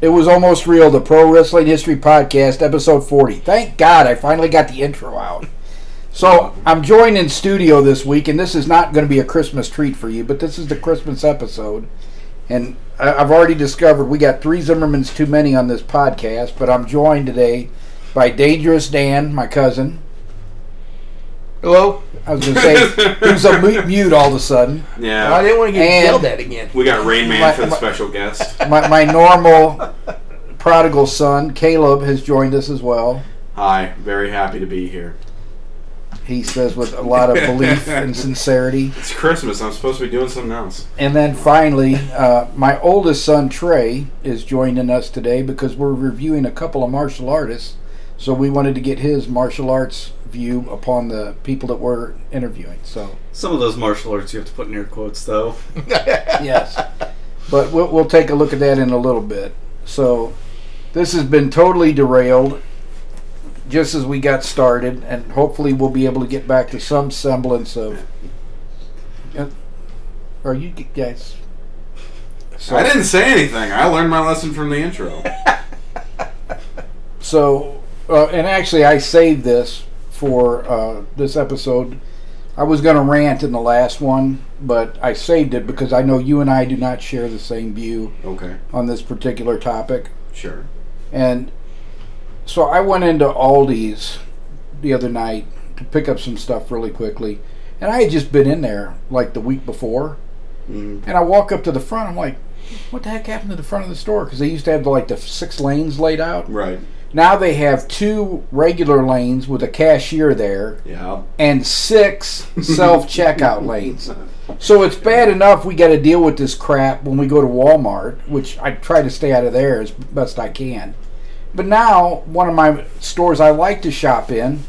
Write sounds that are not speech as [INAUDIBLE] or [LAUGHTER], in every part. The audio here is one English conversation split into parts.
It was almost real. The Pro Wrestling History Podcast, episode forty. Thank God, I finally got the intro out. So I'm joined in studio this week, and this is not going to be a Christmas treat for you, but this is the Christmas episode. And I've already discovered we got three Zimmermans too many on this podcast, but I'm joined today by Dangerous Dan, my cousin. Hello. I was going to say, who's a mute, mute all of a sudden. Yeah. I didn't want to get And- yelled at again. We got Rain Man My- for the my- special guest. My, my normal prodigal son, Caleb, has joined us as well. Hi, very happy to be here. He says with a lot of belief and sincerity. [LAUGHS] It's Christmas. I'm supposed to be doing something else. And then finally, uh, my oldest son Trey is joining us today because we're reviewing a couple of martial artists. So we wanted to get his martial arts view upon the people that we're interviewing. So Some of those martial arts you have to put in air quotes, though. [LAUGHS] yes, but we'll, we'll take a look at that in a little bit. So this has been totally derailed just as we got started, and hopefully we'll be able to get back to some semblance of. Uh, Are you g- guys? So, I didn't say anything. I learned my lesson from the intro. [LAUGHS] So, uh, and actually, I saved this for uh, this episode. I was going to rant in the last one, but I saved it because I know you and I do not share the same view Okay, on this particular topic. sure. And so I went into Aldi's the other night to pick up some stuff really quickly. And I had just been in there like the week before. Mm. And I walk up to the front. I'm like, what the heck happened to the front of the store? Because they used to have like the six lanes laid out. Right. Now they have two regular lanes with a cashier there Yeah. and six self checkout [LAUGHS] lanes. So it's bad enough we got to deal with this crap when we go to Walmart, which I try to stay out of there as best I can. But now, one of my stores I like to shop in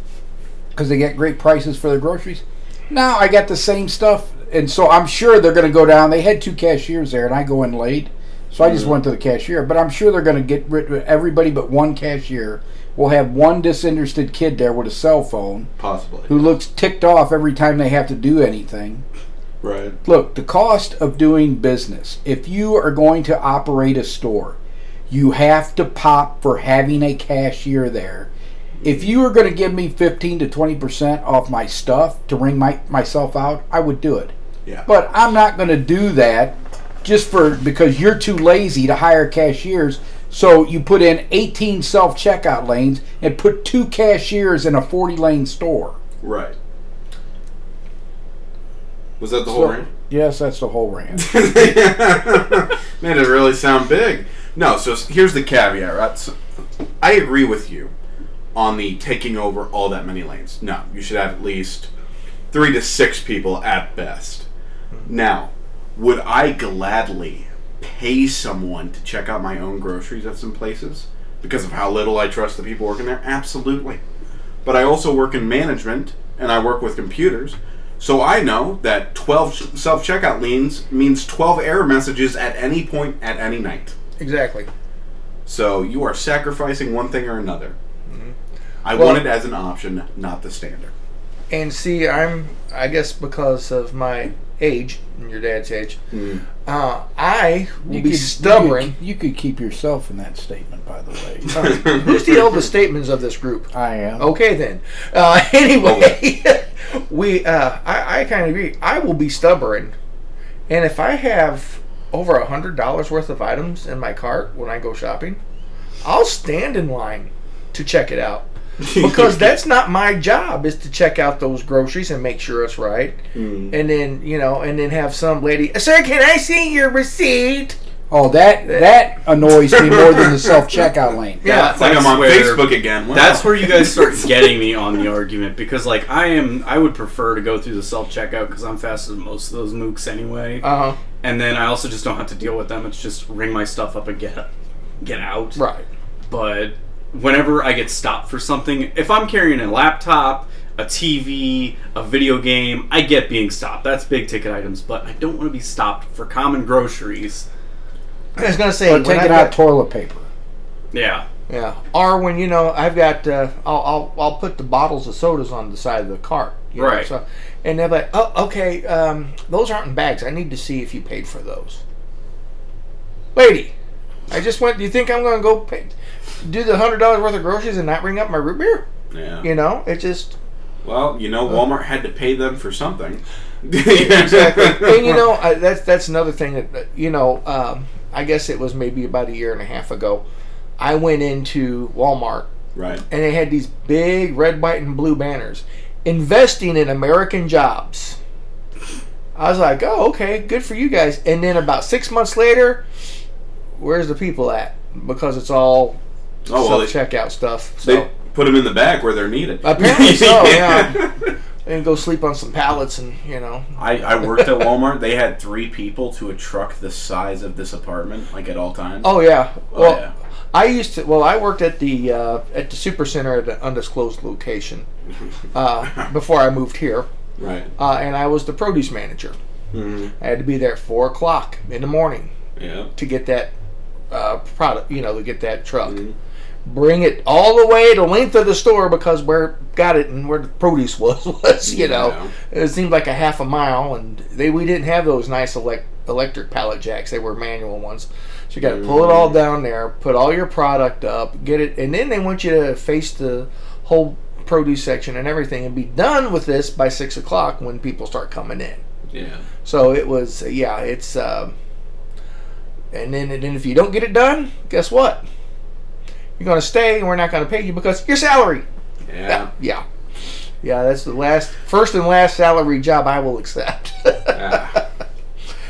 because they get great prices for their groceries. Now I got the same stuff, and so I'm sure they're going to go down. They had two cashiers there, and I go in late, so I just went to the cashier. But I'm sure they're going to get rid of everybody but one cashier. Will have one disinterested kid there with a cell phone Possibly. who looks ticked off every time they have to do anything. Right. Look, the cost of doing business, if you are going to operate a store, you have to pop for having a cashier there. If you were going to give me 15 to 20% off my stuff to ring my, myself out, I would do it. Yeah. But I'm not going to do that just for because you're too lazy to hire cashiers. So you put in 18 self checkout lanes and put two cashiers in a 40 lane store. Right. Was that the whole So- rant? Yes, that's the whole rant. [LAUGHS] Made it really sound big. No, so here's the caveat, right? So, I agree with you on the taking over all that many lanes. No, you should have at least three to six people at best. Hmm. Now, would I gladly pay someone to check out my own groceries at some places because of how little I trust the people working there? Absolutely. But I also work in management and I work with computers. So I know that 12 self checkout lanes means 12 error messages at any point at any night. Exactly. So you are sacrificing one thing or another. Mm-hmm. I Well- want it as an option, not the standard. And see, I'm, I guess because of my age, and your dad's age, uh, I will be stubborn. You could, you could keep yourself in that statement, by the way. [LAUGHS] Who's the eldest statements of this group? I am. Okay then. Uh, [LAUGHS] anyway, [LAUGHS] we uh, I, I kind of agree. I will be stubborn, and if I have over a hundred dollars worth of items in my cart when I go shopping, I'll stand in line to check it out [LAUGHS] because that's not my job is to check out those groceries and make sure it's right, Mm. and then you know, and then have some lady, sir, can I see your receipt? Oh, that that annoys me more than the self checkout lane. Yeah, It's like I'm That's on where- Facebook again. Wow. That's where you guys [LAUGHS] start getting me on the argument because, like, I am. I would prefer to go through the self checkout because I'm faster than most of those mooks anyway. Uh huh. and then I also just don't have to deal with them. It's just ring my stuff up and get get out. Right. But whenever I get stopped for something, if I'm carrying a laptop, a TV, a video game, I get being stopped. That's big ticket items. But I don't want to be stopped for common groceries. I was gonna say Or when taking I've out got- toilet paper. Yeah. Yeah. Or when you know I've got uh, I'll, I'll I'll put the bottles of sodas on the side of the cart. you know, Right. so, and they're like, oh, okay, um, those aren't in bags. I need to see if you paid for those. Lady, I just went. Do you think I'm going to go pay, do the hundred dollars worth of groceries and not bring up my root beer? Yeah. You know, it just Well, you know, Walmart had to pay them for something. [LAUGHS] exactly. and you [LAUGHS] know, I, that's that's another thing that that, you know. Um, I guess it was maybe about a year and a half ago. I went into Walmart Right. and they had these big red, white, and blue banners investing in American jobs. I was like, oh, okay, good for you guys. And then about six months later, where's the people at? Because it's all Oh well, they, self checkout stuff. So they put them in the bag where they're needed. Apparently [LAUGHS] so, yeah. and go sleep on some pallets and you know. I, I worked at Walmart. They had three people to a truck the size of this apartment, like at all times. Oh yeah. Oh, Well, yeah. I used to. Well, I worked at the uh, at the super center at an undisclosed location [LAUGHS] uh, before I moved here, Right. uh, and I was the produce manager. hmm I had to be there at four o'clock in the morning Yeah. to get that uh, product. You know, to get that truck. Mhm. Bring it all the way the length of the store because where got it and where the produce was [LAUGHS] was you know. Yeah. it seemed like a half a mile and they we didn't have those nice elect, electric pallet jacks. They were manual ones. So you got to pull it all down there put all your product up get it and then they want you to face the whole produce section and everything and be done with this by six o'clock when people start coming in. Yeah. so it was yeah it's um, and then and then if you don't get it done guess what you're going to stay and we're not going to pay you because your salary Yeah. [LAUGHS] yeah. Yeah, that's the last, first and last salary job I will accept. [LAUGHS] Ah.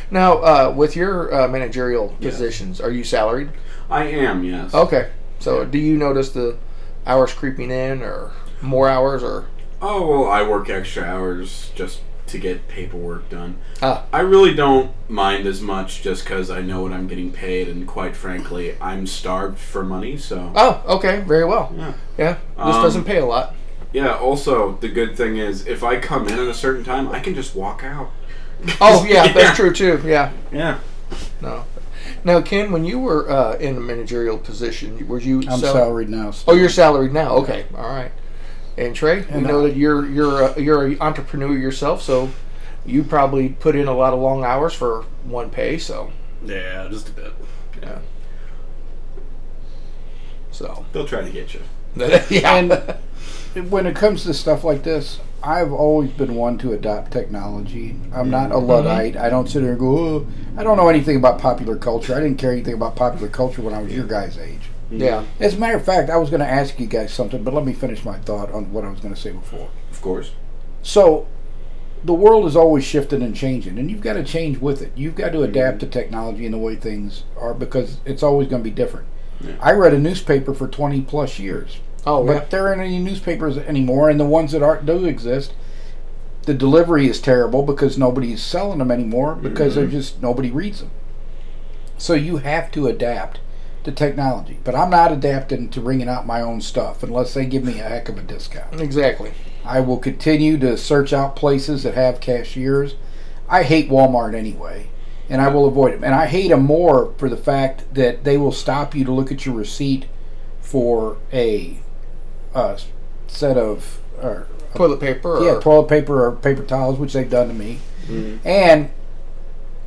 now, uh, with your uh, managerial Yeah. positions, are you salaried? I am. Yes. Okay. So, do you notice the hours creeping in, or more hours, or Oh well, I work extra hours just to get paperwork done. ah, I really don't mind as much just because I know what I'm getting paid, and quite frankly, I'm starved for money. So oh, okay, very well. yeah, Yeah, this Um, doesn't pay a lot. yeah. Also, the good thing is, if I come in at a certain time, I can just walk out. Oh, [LAUGHS] yeah, that's true too. Yeah, Yeah. no. Now, Ken, when you were uh, in a managerial position, were you? I'm sal- salaried now. Oh, you're salaried now. Okay, all right. And Trey, we know that you're you're a, you're an entrepreneur yourself, so you probably put in a lot of long hours for one pay. So, Yeah, just a bit. yeah. So, They'll try to get you. [LAUGHS] yeah. And when it comes to stuff like this, I've always been one to adopt technology. I'm not a mm-hmm. luddite. I don't sit there and go, oh, I don't know anything about popular culture. I didn't care anything about popular culture when I was your guys' age. Yeah. As a matter of fact, I was going to ask you guys something, but let me finish my thought on what I was going to say before. Of course. So, the world is always shifting and changing, and you've got to change with it. You've got to mm-hmm. adapt to technology and the way things are because it's always going to be different. Yeah. I read a newspaper for 20 plus years, Oh, but yeah. there aren't any newspapers anymore, and the ones that are do exist, the delivery is terrible because nobody's selling them anymore because they're mm-hmm. just nobody reads them. So you have to adapt to technology, but I'm not adapting to bringing out my own stuff unless they give me a heck of a discount. Exactly. I will continue to search out places that have cashiers. I hate Walmart anyway, and I will avoid them. And I hate them more for the fact that they will stop you to look at your receipt for a, uh set of or, Toilet paper. Or, yeah toilet paper or paper towels, which they've done to me, and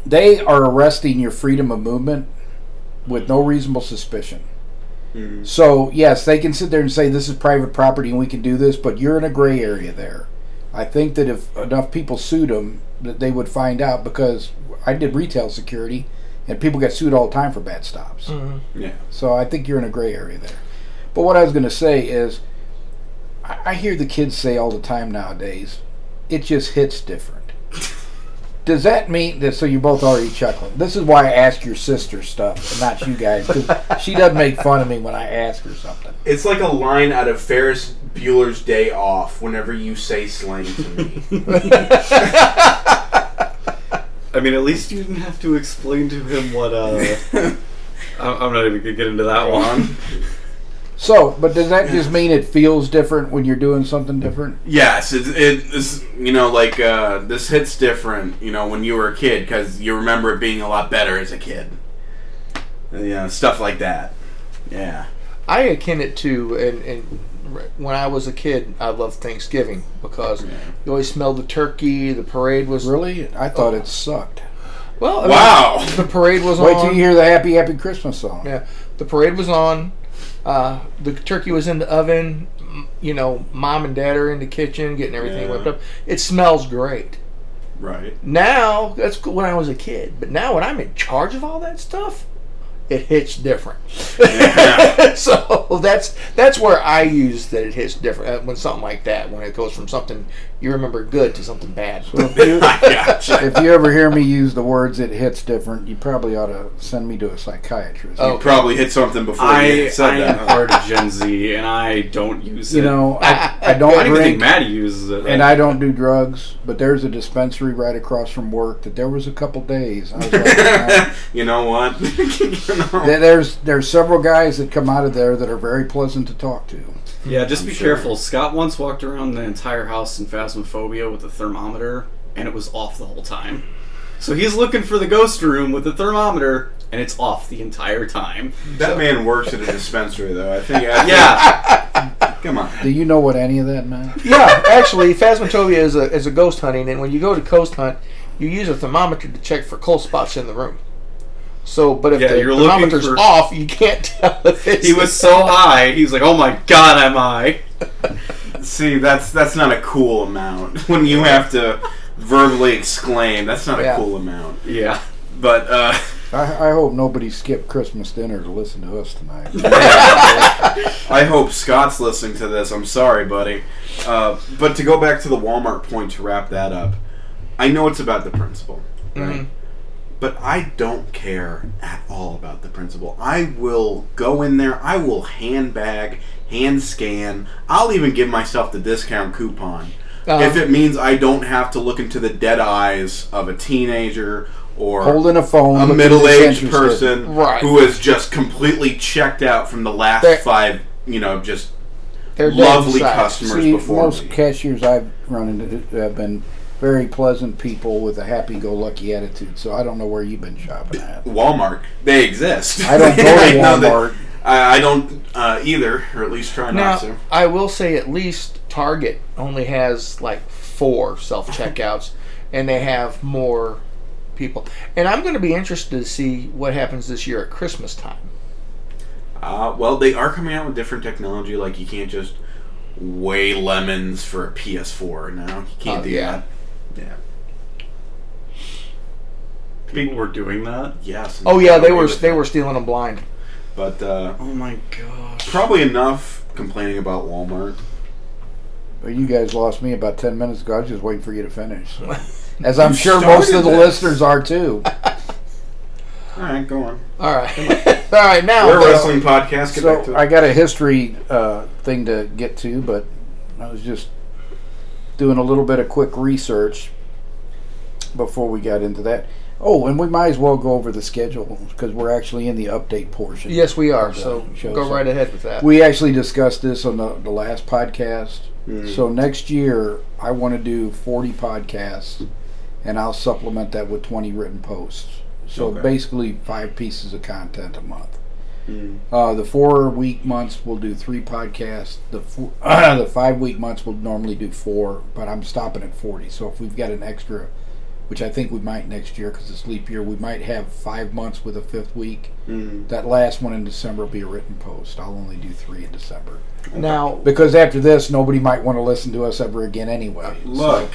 they are arresting your freedom of movement with no reasonable suspicion. Mhm. So yes, they can sit there and say this is private property and we can do this, but you're in a gray area there. I think that if enough people sued them, that they would find out because I did retail security, and people get sued all the time for bad stops. Mhm. Yeah. So I think you're in a gray area there. But what I was going to say is, I, I hear the kids say all the time nowadays, it just hits different. Does that mean that? So you're both already chuckling. This is why I ask your sister stuff, and not you guys, because she doesn't make fun of me when I ask her something. It's like a line out of Ferris Bueller's Day Off. Whenever you say slang to me, [LAUGHS] I mean, at least you didn't have to explain to him what. uh [LAUGHS] I'm I'm not even gonna get into that one. On. So, but does that just mean it feels different when you're doing something different? Yes, it, it is. You know, like uh, this hits different. You know, when you were a kid, because you remember it being a lot better as a kid. Uh, Yeah, stuff like that. Yeah. I akin it to, and, and when I was a kid, I loved Thanksgiving because Yeah. you always smelled the turkey. The parade was Really? I thought Oh. it sucked. Well, I mean, Wow. the parade was Wait on. Wait till you hear the Happy Happy Christmas song. Yeah, the parade was on. Uh, the turkey was in the oven. You know, mom and dad are in the kitchen getting everything Yeah. whipped up. It smells great. Right. Now, that's when I was a kid, but now when I'm in charge of all that stuff, it hits different. Yeah. [LAUGHS] so that's that's where I use that it hits different uh, when something like that when it goes from something you remember good to something bad. If you, [LAUGHS] if you ever hear me use the words "it hits different," you probably ought to send me to a psychiatrist. Oh. You probably hit something before I, you said I that. am part of Gen Z, and I don't use it. You know, I, I [LAUGHS] I don't don't even think drink Maddie uses it. and I don't do drugs, but there's a dispensary right across from work that there was a couple days. I was like, you know what? You know? there- there's there's several guys that come out of there that are very pleasant to talk to. Yeah, just I'm be sure. careful. Scott once walked around the entire house in Phasmophobia with a thermometer, and it was off the whole time. So he's looking for the ghost room with the thermometer, and it's off the entire time. that man works at a dispensary, though. I think. I [LAUGHS] think Yeah, Come on. Do you know what any of that meant? yeah, actually, Phasmophobia is a is a ghost hunting, and when you go to ghost hunt, you use a thermometer to check for cold spots in the room. So, but if Yeah, the you're thermometer's for- off, you can't [LAUGHS] tell if it's. he was so [LAUGHS] high. He's like, "Oh my god, I'm high." See, that's that's not a cool amount. [LAUGHS] When you have to verbally exclaim, that's not a cool amount. Yeah. But uh, I, I hope nobody skipped Christmas dinner to listen to us tonight. I hope Scott's listening to this. I'm sorry, buddy. Uh, but to go back to the Walmart point to wrap that up, I know it's about the principal, right? Mhm. But I don't care at all about the principal. I will go in there. I will handbag, hand scan. I'll even give myself the discount coupon Uh-huh. if it means I don't have to look into the dead eyes of a teenager or Holding a phone, a middle-aged person Right. who is just completely checked out from the last They're- five, you know, just lovely customers See, before most me. cashiers I've run into have been very pleasant people with a happy-go-lucky attitude. So I don't know where you've been shopping at. [LAUGHS] Walmart, they exist. I don't go [LAUGHS] to I know that- Walmart. I, I don't uh, either, or at least try Now, not to. I will say at least Target only has like four self checkouts, [LAUGHS] and they have more people. And I'm going to be interested to see what happens this year at Christmas time. Uh, well, they are coming out with different technology. Like you can't just weigh lemons for a PS4 now. You can't Oh, do yeah. that. Yeah. People were doing that. Yes. Oh yeah, they were they were stealing them blind. But uh, Oh my gosh. probably enough complaining about Walmart. Well, you guys lost me about ten minutes ago. I was just waiting for you to finish. So. [LAUGHS] As I'm You sure most of the this. listeners are too. [LAUGHS] All right, go on. All right, [LAUGHS] all right. Now, We're a wrestling podcast. Get So. I got a history uh, thing to get to, but I was just doing a little bit of quick research before we got into that. Oh, and we might as well go over the schedule because we're actually in the update portion. yes, we are. So show. go So right ahead with that. We actually discussed this on the, the last podcast. Mm. So next year, I want to do 40 podcasts, and I'll supplement that with 20 written posts. So Okay. basically, five pieces of content a month. Mm. Uh, the four week months we'll do three podcasts. The four, [CLEARS THROAT] the five week months we'll normally do four, but I'm stopping at 40. So if we've got an extra, which I think we might next year because it's leap year, we might have five months with a fifth week. Mm. That last one in December will be a written post. I'll only do three in December Now, because after this, nobody might want to listen to us ever again anyway. Look,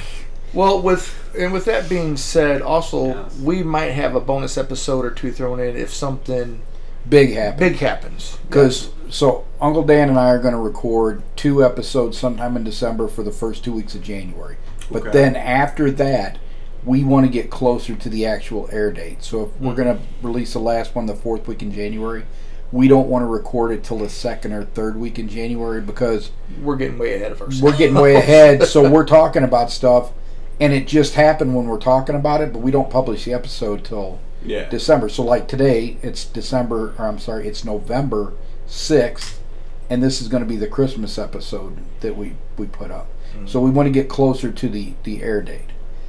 well, with and with that being said, also Yes. we might have a bonus episode or two thrown in if something big happen. big happens. Because so Uncle Dan and I are going to record two episodes sometime in December for the first two weeks of January. But Okay. then after that, we want to get closer to the actual air date. So if we're hmm. going to release the last one the fourth week in January, we don't want to record it till the second or third week in January because we're getting way ahead of ourselves. we're getting way ahead. So [LAUGHS] we're talking about stuff, and it just happened when we're talking about it, but we don't publish the episode till yeah. December. So like today, it's December, or I'm sorry, it's November sixth, and this is going to be the Christmas episode that we we put up. So we want to get closer to the the air date.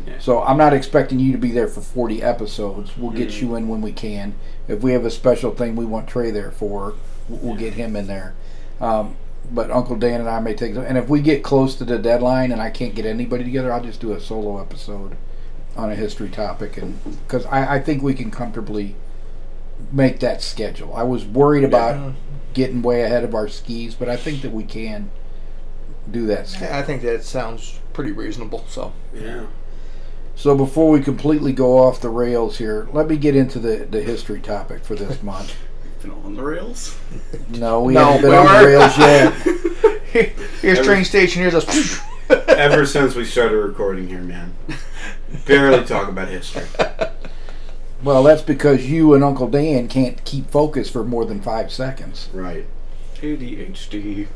Yeah. So I'm not expecting you to be there for 40 episodes. We'll get Mhm. you in when we can. If we have a special thing we want Trey there for, we'll get him in there. Um, but Uncle Dan and I may take, and if we get close to the deadline and I can't get anybody together, I'll just do a solo episode on a history topic, and because I, I think we can comfortably make that schedule. I was worried about getting way ahead of our skis, but I think that we can do that schedule. I think that sounds pretty reasonable. So Yeah. So before we completely go off the rails here, let me get into the, the history topic for this month. [LAUGHS] Been on the rails. No, we No, haven't been we on the rails yet. [LAUGHS] [LAUGHS] here's train station. Here's us. Ever since we started recording here, man, barely talk about history. [LAUGHS] Well, that's because you and Uncle Dan can't keep focus for more than five seconds. Right. ADHD.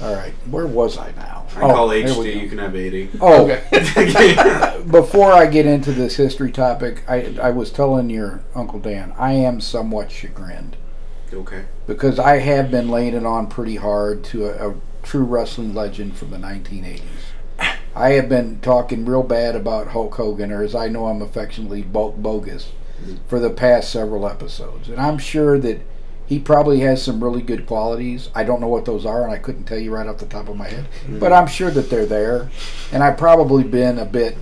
All right, where was I now? I call oh, HD. You can have 80. Oh, Okay. [LAUGHS] [LAUGHS] before I get into this history topic, I, I was telling your Uncle Dan, I am somewhat chagrined okay. because I have been laying it on pretty hard to a, a true wrestling legend from the 1980s. I have been talking real bad about Hulk Hogan, or as I know him affectionately, Bulk Bogus, for the past several episodes. And I'm sure that he probably has some really good qualities. I don't know what those are, and I couldn't tell you right off the top of my head. Mm-hmm. But I'm sure that they're there. And I've probably been a bit,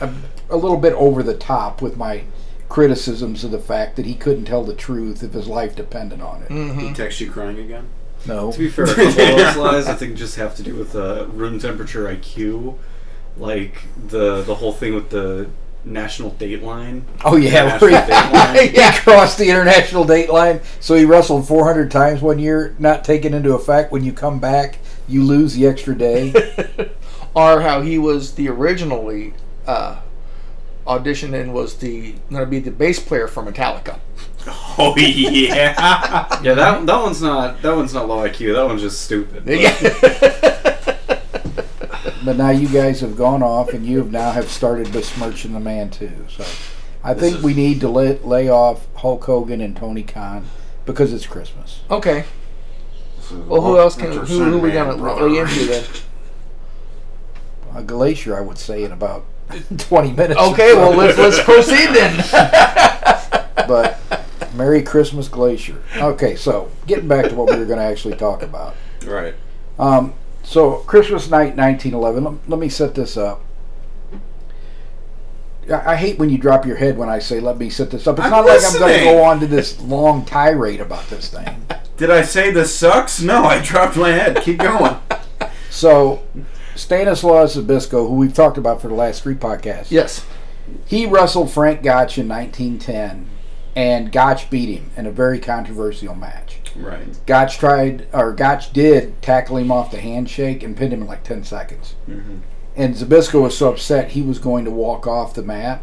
a, a little bit over the top with my criticisms of the fact that he couldn't tell the truth if his life depended on it. Mm-hmm. He texts you crying again? No. To be fair, [LAUGHS] a couple of those lies I think just have to do with uh, room temperature IQ, like the the whole thing with the national date line. Oh yeah, National where date he, he crossed the international date line. So he wrestled 400 times one year, not taken into effect. When you come back, you lose the extra day. [LAUGHS] or how he was the originally uh, auditioned and was the going to be the bass player for Metallica. [LAUGHS] Oh, yeah. [LAUGHS] Yeah, that that one's not that one's not low IQ. That one's just stupid. but- [LAUGHS] but now you guys have gone off, and you have now have started besmirching the man too. So I This think is- we need to lay, lay off Hulk Hogan and Tony Khan because it's Christmas. okay. Well, who else can? Who, who we gonna lay into then? A glacier, I would say, in about 20 minutes. Okay, well let's let's proceed then. but Merry Christmas Glacier. Okay, so getting back to what we were going to actually talk about. Right. Um, so Christmas night, 1911. Let, let me set this up. I, I hate when you drop your head when I say "Let me set this up." It's I'm not like I'm going to go on to this long tirade about this thing. [LAUGHS] Did I say this sucks? No, I dropped my head. Keep going. So Stanislaus Zbyszko, who we've talked about for the last three podcasts, yes. he wrestled Frank Gotch in 1910, and Gotch beat him in a very controversial match. Right. Gotch tried, or Gotch did tackle him off the handshake and pinned him in like 10 seconds. Mm-hmm. And Zbyszko was so upset he was going to walk off the mat,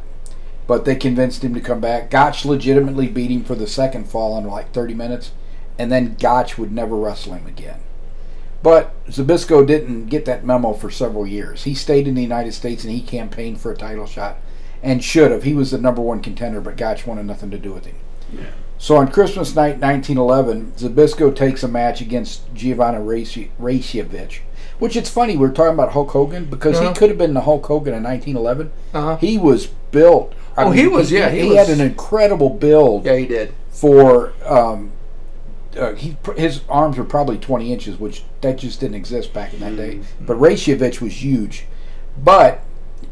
but they convinced him to come back. Gotch legitimately beat him for the second fall in like 30 minutes, and then Gotch would never wrestle him again. But Zbyszko didn't get that memo for several years. He stayed in the United States and he campaigned for a title shot and should have. He was the number one contender, but Gotch wanted nothing to do with him. Yeah. So on Christmas night 1911, Zbyszko takes a match against Giovanni Raci- Raicevich, which it's funny we're talking about Hulk Hogan because Uh-huh. he could have been the Hulk Hogan in 1911. Uh-huh. He was built. I Oh, he was, yeah, He, he he had an incredible build Yeah, he did. for. Um, uh, he his arms were probably 20 inches, which that just didn't exist back in that day. But Raicevich was huge, but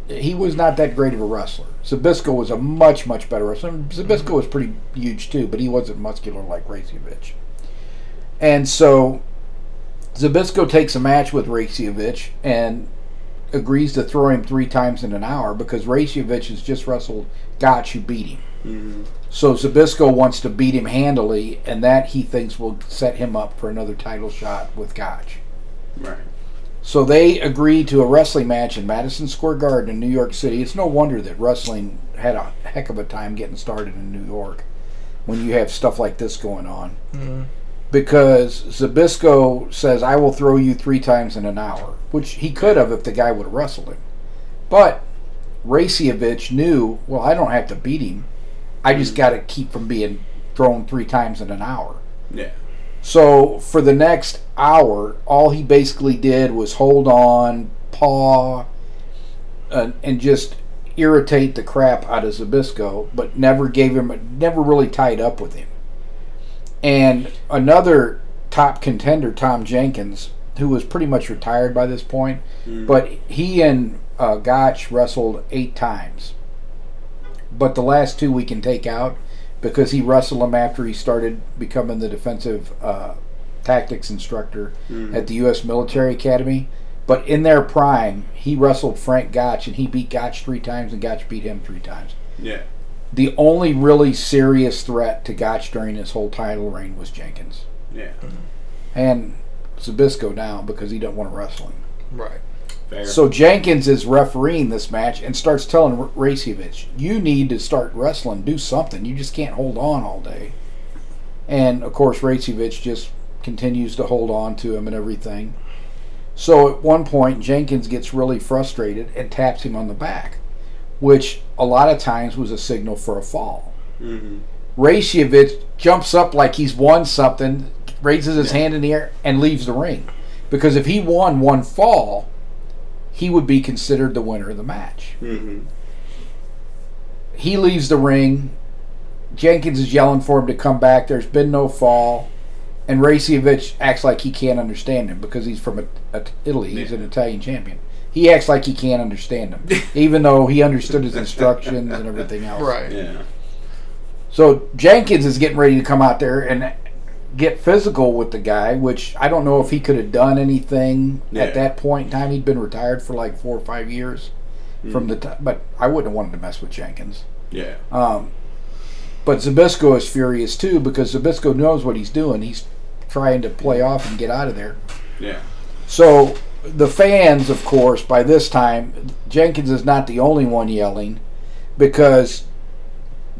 he was not that great of a wrestler. Zbyszko was a much much better wrestler. Zbyszko mm-hmm. was pretty huge too, but he wasn't muscular like Raicevich. And so Zbyszko takes a match with Raicevich and agrees to throw him three times in an hour because Raicevich has just wrestled Gotch who beat him. Mm-hmm. So Zbyszko wants to beat him handily, and that he thinks will set him up for another title shot with Gotch. Right. So they agreed to a wrestling match in Madison Square Garden in New York City. It's no wonder that wrestling had a heck of a time getting started in New York when you have stuff like this going on. Mm-hmm. Because Zbyszko says, I will throw you three times in an hour, which he could have if the guy would have wrestled him. But Raicevich knew, well, I don't have to beat him. I just mm. got to keep from being thrown three times in an hour. Yeah. So for the next hour, all he basically did was hold on, paw, uh, and just irritate the crap out of Zbyszko, but never gave him, never really tied up with him. And another top contender, Tom Jenkins, who was pretty much retired by this point, but he and uh, Gotch wrestled eight times, but the last two we can take out because he wrestled him after he started becoming the defensive uh, tactics instructor at the U.S. Military Academy. But in their prime, he wrestled Frank Gotch, and he beat Gotch three times, and Gotch beat him three times. Yeah. The only really serious threat to Gotch during his whole title reign was Jenkins. Yeah. And Zbyszko now because he doesn't want to wrestle him. Right. Fair. So Jenkins is refereeing this match and starts telling R- Raicevich, "You need to start wrestling, do something. You just can't hold on all day." And of course, Raicevich just continues to hold on to him and everything. So at one point, Jenkins gets really frustrated and taps him on the back, which a lot of times was a signal for a fall. Mm-hmm. Raicevich jumps up like he's won something, raises his hand in the air, and leaves the ring. Because if he won one fall, he would be considered the winner of the match. Mhm. He leaves the ring. Jenkins is yelling for him to come back. There's been no fall. And Raicevich acts like he can't understand him because he's from a, a- Italy. He's an Italian champion. He acts like he can't understand him, [LAUGHS] even though he understood his instructions and everything else. Right. Yeah. So Jenkins is getting ready to come out there and get physical with the guy, which I don't know if he could have done anything Yeah. at that point in time. He'd been retired for like four or five years from the time, but I wouldn't have wanted to mess with Jenkins. Yeah. Um, but Zbyszko is furious too because Zbyszko knows what he's doing. He's trying to play off and get out of there. Yeah. So the fans, of course, by this time, Jenkins is not the only one yelling because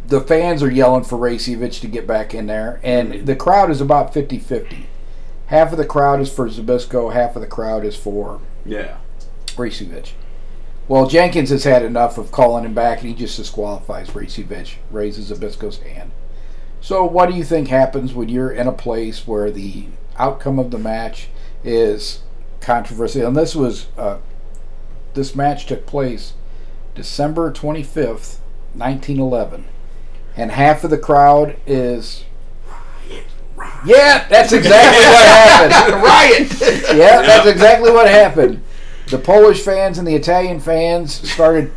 the fans are yelling for Raicevich to get back in there, and the crowd is about 50 50. Half of the crowd is for Zbyszko, half of the crowd is for Yeah. Raicevich. Well, Jenkins has had enough of calling him back, and he just disqualifies Raicevich, raises Zbyszko's hand. So, what do you think happens when you're in a place where the outcome of the match is controversy? And this was uh, this match took place December twenty fifth, nineteen eleven, and half of the crowd is. Yeah, that's exactly what [LAUGHS] happened. Riot. Yeah, that's exactly what happened. The Polish fans and the Italian fans started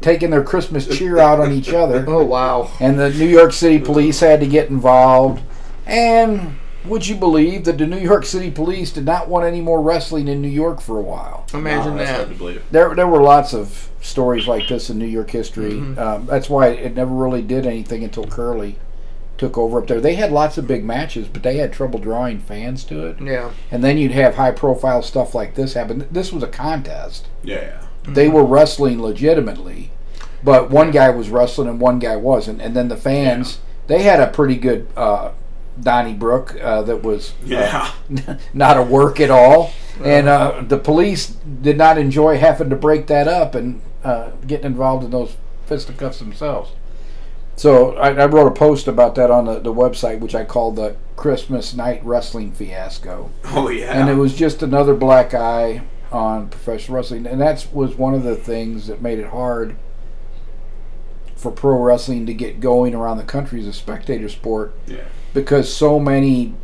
taking their Christmas cheer out on each other, [LAUGHS] oh wow. and the New York City police had to get involved. And would you believe that the New York City police did not want any more wrestling in New York for a while? Imagine Wow, that's that. hard to believe. There, there were lots of stories like this in New York history. Um, that's why it never really did anything until Curley took over up there. They had lots of big matches, but they had trouble drawing fans to it. Yeah. And then you'd have high profile stuff like this happen. This was a contest. Yeah. They were wrestling legitimately, but one guy was wrestling and one guy wasn't. And then the fans, they had a pretty good uh, Donnybrook uh, that was uh, [LAUGHS] not a work at all. And uh, the police did not enjoy having to break that up and uh, getting involved in those fisticuffs themselves. So I, I wrote a post about that on the, the website, which I called the Christmas Night Wrestling Fiasco Oh yeah. and it was just another black eye on professional wrestling and that was one of the things that made it hard for pro wrestling to get going around the country as a spectator sport Yeah. Because so many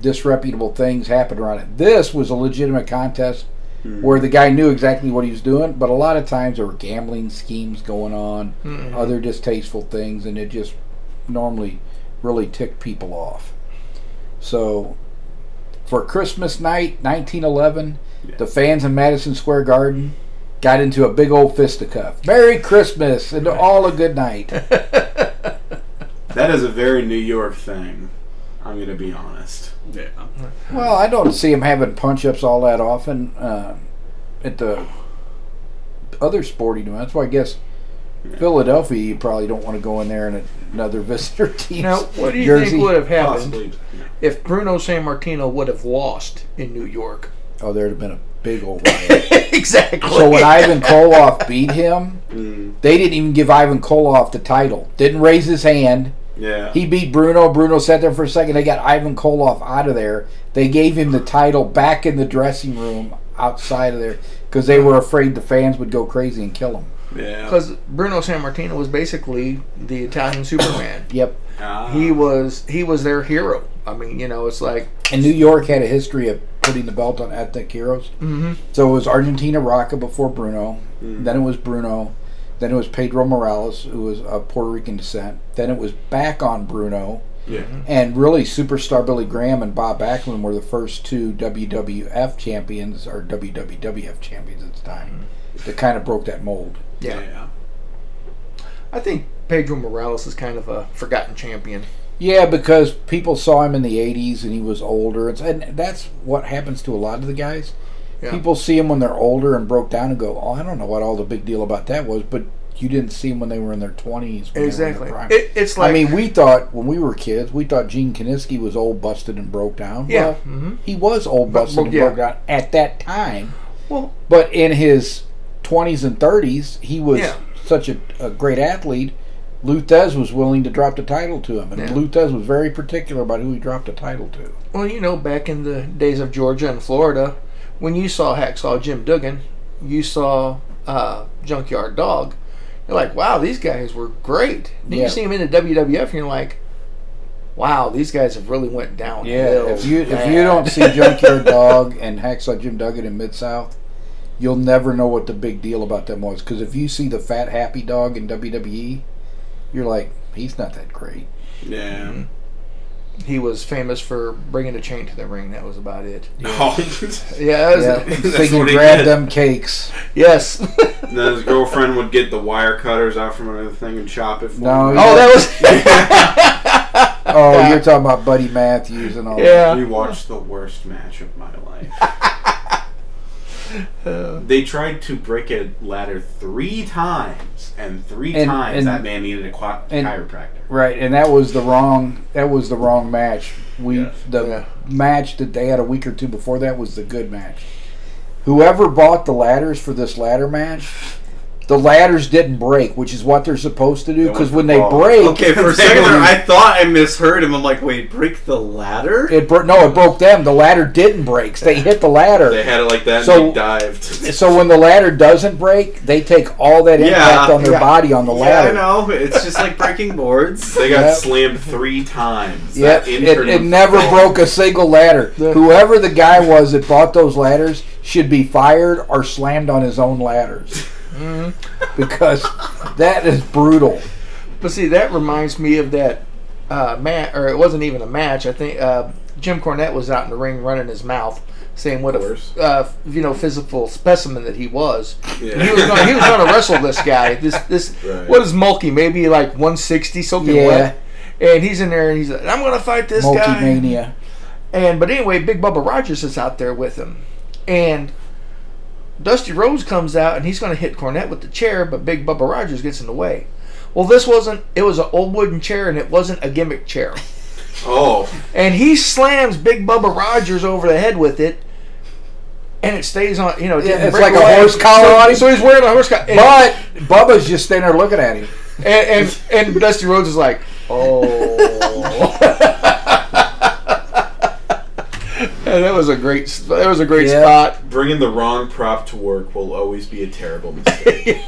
disreputable things happened around it this was a legitimate contest hmm. where the guy knew exactly what he was doing but a lot of times there were gambling schemes going on hmm. other distasteful things and it just normally really ticked people off so for Christmas night, 1911, Yeah. the fans in Madison Square Garden got into a big old fisticuff. Merry Christmas and all a good night. [LAUGHS] That is a very New York thing. I'm gonna be honest. Yeah. well, I don't see him having punch-ups all that often uh, at the other sporting events. Well, I guess Philadelphia, you probably don't want to go in there and another [LAUGHS] visitor team. Now, what do you jersey. think would have happened Possibly. if Bruno Sammartino would have lost in New York? Oh, there'd have been a big old [LAUGHS] riot. exactly. so when Ivan Koloff beat him, Mm, they didn't even give Ivan Koloff the title. Didn't raise his hand. Yeah. He beat Bruno. Bruno sat there for a second. They got Ivan Koloff out of there. They gave him the title back in the dressing room outside of there because they were afraid the fans would go crazy and kill him. yeah. Because Bruno San Martino was basically the Italian Superman. [COUGHS] Yep. Ah. He was he was their hero. I mean, you know, it's like And New York had a history of putting the belt on ethnic heroes. Mm-hmm. So it was Argentina Rocca before Bruno. Then it was Bruno. Then it was Pedro Morales, who was of Puerto Rican descent. Then it was back on Bruno. Yeah. And really, Superstar Billy Graham and Bob Backlund were the first two WWF champions, or WWF champions at the time, mm-hmm. that kind of broke that mold. Yeah. Yeah. I think Pedro Morales is kind of a forgotten champion. Yeah, because people saw him in the 80s and he was older. And that's what happens to a lot of the guys. Yeah. People see them when they're older and broke down and go, oh, I don't know what all the big deal about that was, but you didn't see them when they were in their 20s. when they were in their Exactly. prime. It, it's like I mean, we thought when we were kids, we thought Gene Kiniski was old, busted, and broke down. yeah. Well, hmm he was old, busted, but and yeah. broke down at that time. Well, But in his 20s and 30s, he was Yeah. such a, a great athlete. Lou Thesz was willing to drop the title to him, and Yeah. Lou Thesz was very particular about who he dropped the title to. well, you know, back in the days of Georgia and Florida, when you saw Hacksaw Jim Duggan, you saw uh, Junkyard Dog. You're like, wow, these guys were great. Then Yeah. you see them in the WWF, and you're like, wow, these guys have really went downhill. Yeah, if you if you don't see Junkyard [LAUGHS] Dog and Hacksaw Jim Duggan in Mid South, you'll never know what the big deal about them was. Because if you see the Fat Happy Dog in WWE, you're like, he's not that great. Yeah. He was famous for bringing a chain to the ring. That was about it. Oh. [LAUGHS] Yeah, that was Yeah, it. [LAUGHS] so you what he grab them cakes. yes. And [LAUGHS] then his girlfriend would get the wire cutters out from another thing and chop it for No, him. oh, that was. Oh, you're talking about Buddy Matthews and all. Yeah. We watched the worst match of my life. [LAUGHS] They tried to break a ladder three times, and three And- times and- that man needed a qui- and- chiropractor. Right, and that was the wrong. That was the wrong match. We Yes. the Yeah. match that they had a week or two before that was the good match. Whoever bought the ladders for this ladder match, the ladders didn't break, which is what they're supposed to do. Because when they ball. break, Okay, for a second there, I thought I misheard him. I'm like, wait, break the ladder? it bro- no, it broke them. The ladder didn't break. They hit the ladder. They had it like that, So- and they dived. [LAUGHS] so when the ladder doesn't break, they take all that Yeah, impact on their yeah. body on the yeah, ladder. I know. It's just like breaking boards. [LAUGHS] They got Yep. slammed three times. Yep, it, it was- never broke a single ladder. [LAUGHS] Whoever the guy was that bought those ladders should be fired or slammed on his own ladders mhm. [LAUGHS] because that is brutal. But see, that reminds me of that uh, match, or it wasn't even a match. I think uh, Jim Cornette was out in the ring running his mouth, saying what a uh, you know physical specimen that he was. Yeah. He was gonna, he was going [LAUGHS] to wrestle this guy. This this Right. what is Mulkey? Maybe like 160 something. Yeah. wet. And he's in there, and he's like, "I'm going to fight this guy." Multi-mania. And but anyway, Big Bubba Rogers is out there with him, and Dusty Rhodes comes out and he's going to hit Cornette with the chair, but Big Bubba Rogers gets in the way. Well, this wasn't. It was an old wooden chair, and it wasn't a gimmick chair. [LAUGHS] Oh, And he slams Big Bubba Rogers over the head with it, and it stays on. You know, it Yeah, it's break like a horse collar So, on him. so he's wearing a horse collar. But Bubba's just standing there looking at him. and, and and Dusty Rhodes is like, oh. [LAUGHS] And that was a great. That was a great Yeah. spot. bringing the wrong prop to work will always be a terrible [LAUGHS] mistake.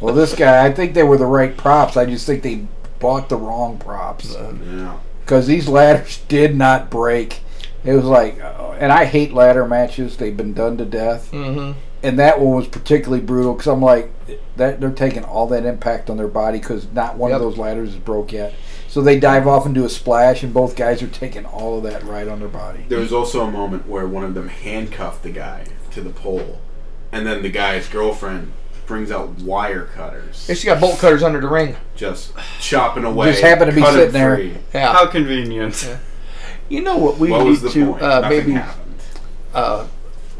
Well, this guy, I think they were the right props. I just think they bought the wrong props yeah. because these ladders did not break. It was like, uh, and I hate ladder matches. They've been done to death. Mm-hmm. and that one was particularly brutal because I'm like, that they're taking all that impact on their body because not one Yep. of those ladders is broke yet. So they dive off and do a splash, and both guys are taking all of that right on their body. There was also a moment where one of them handcuffed the guy to the pole, and then the guy's girlfriend brings out wire cutters, And she got bolt cutters under the ring. just chopping away. Just happened to be sitting there. free. Yeah. How convenient. Yeah. [LAUGHS] You know what we What need was the to point? uh, maybe happened. uh,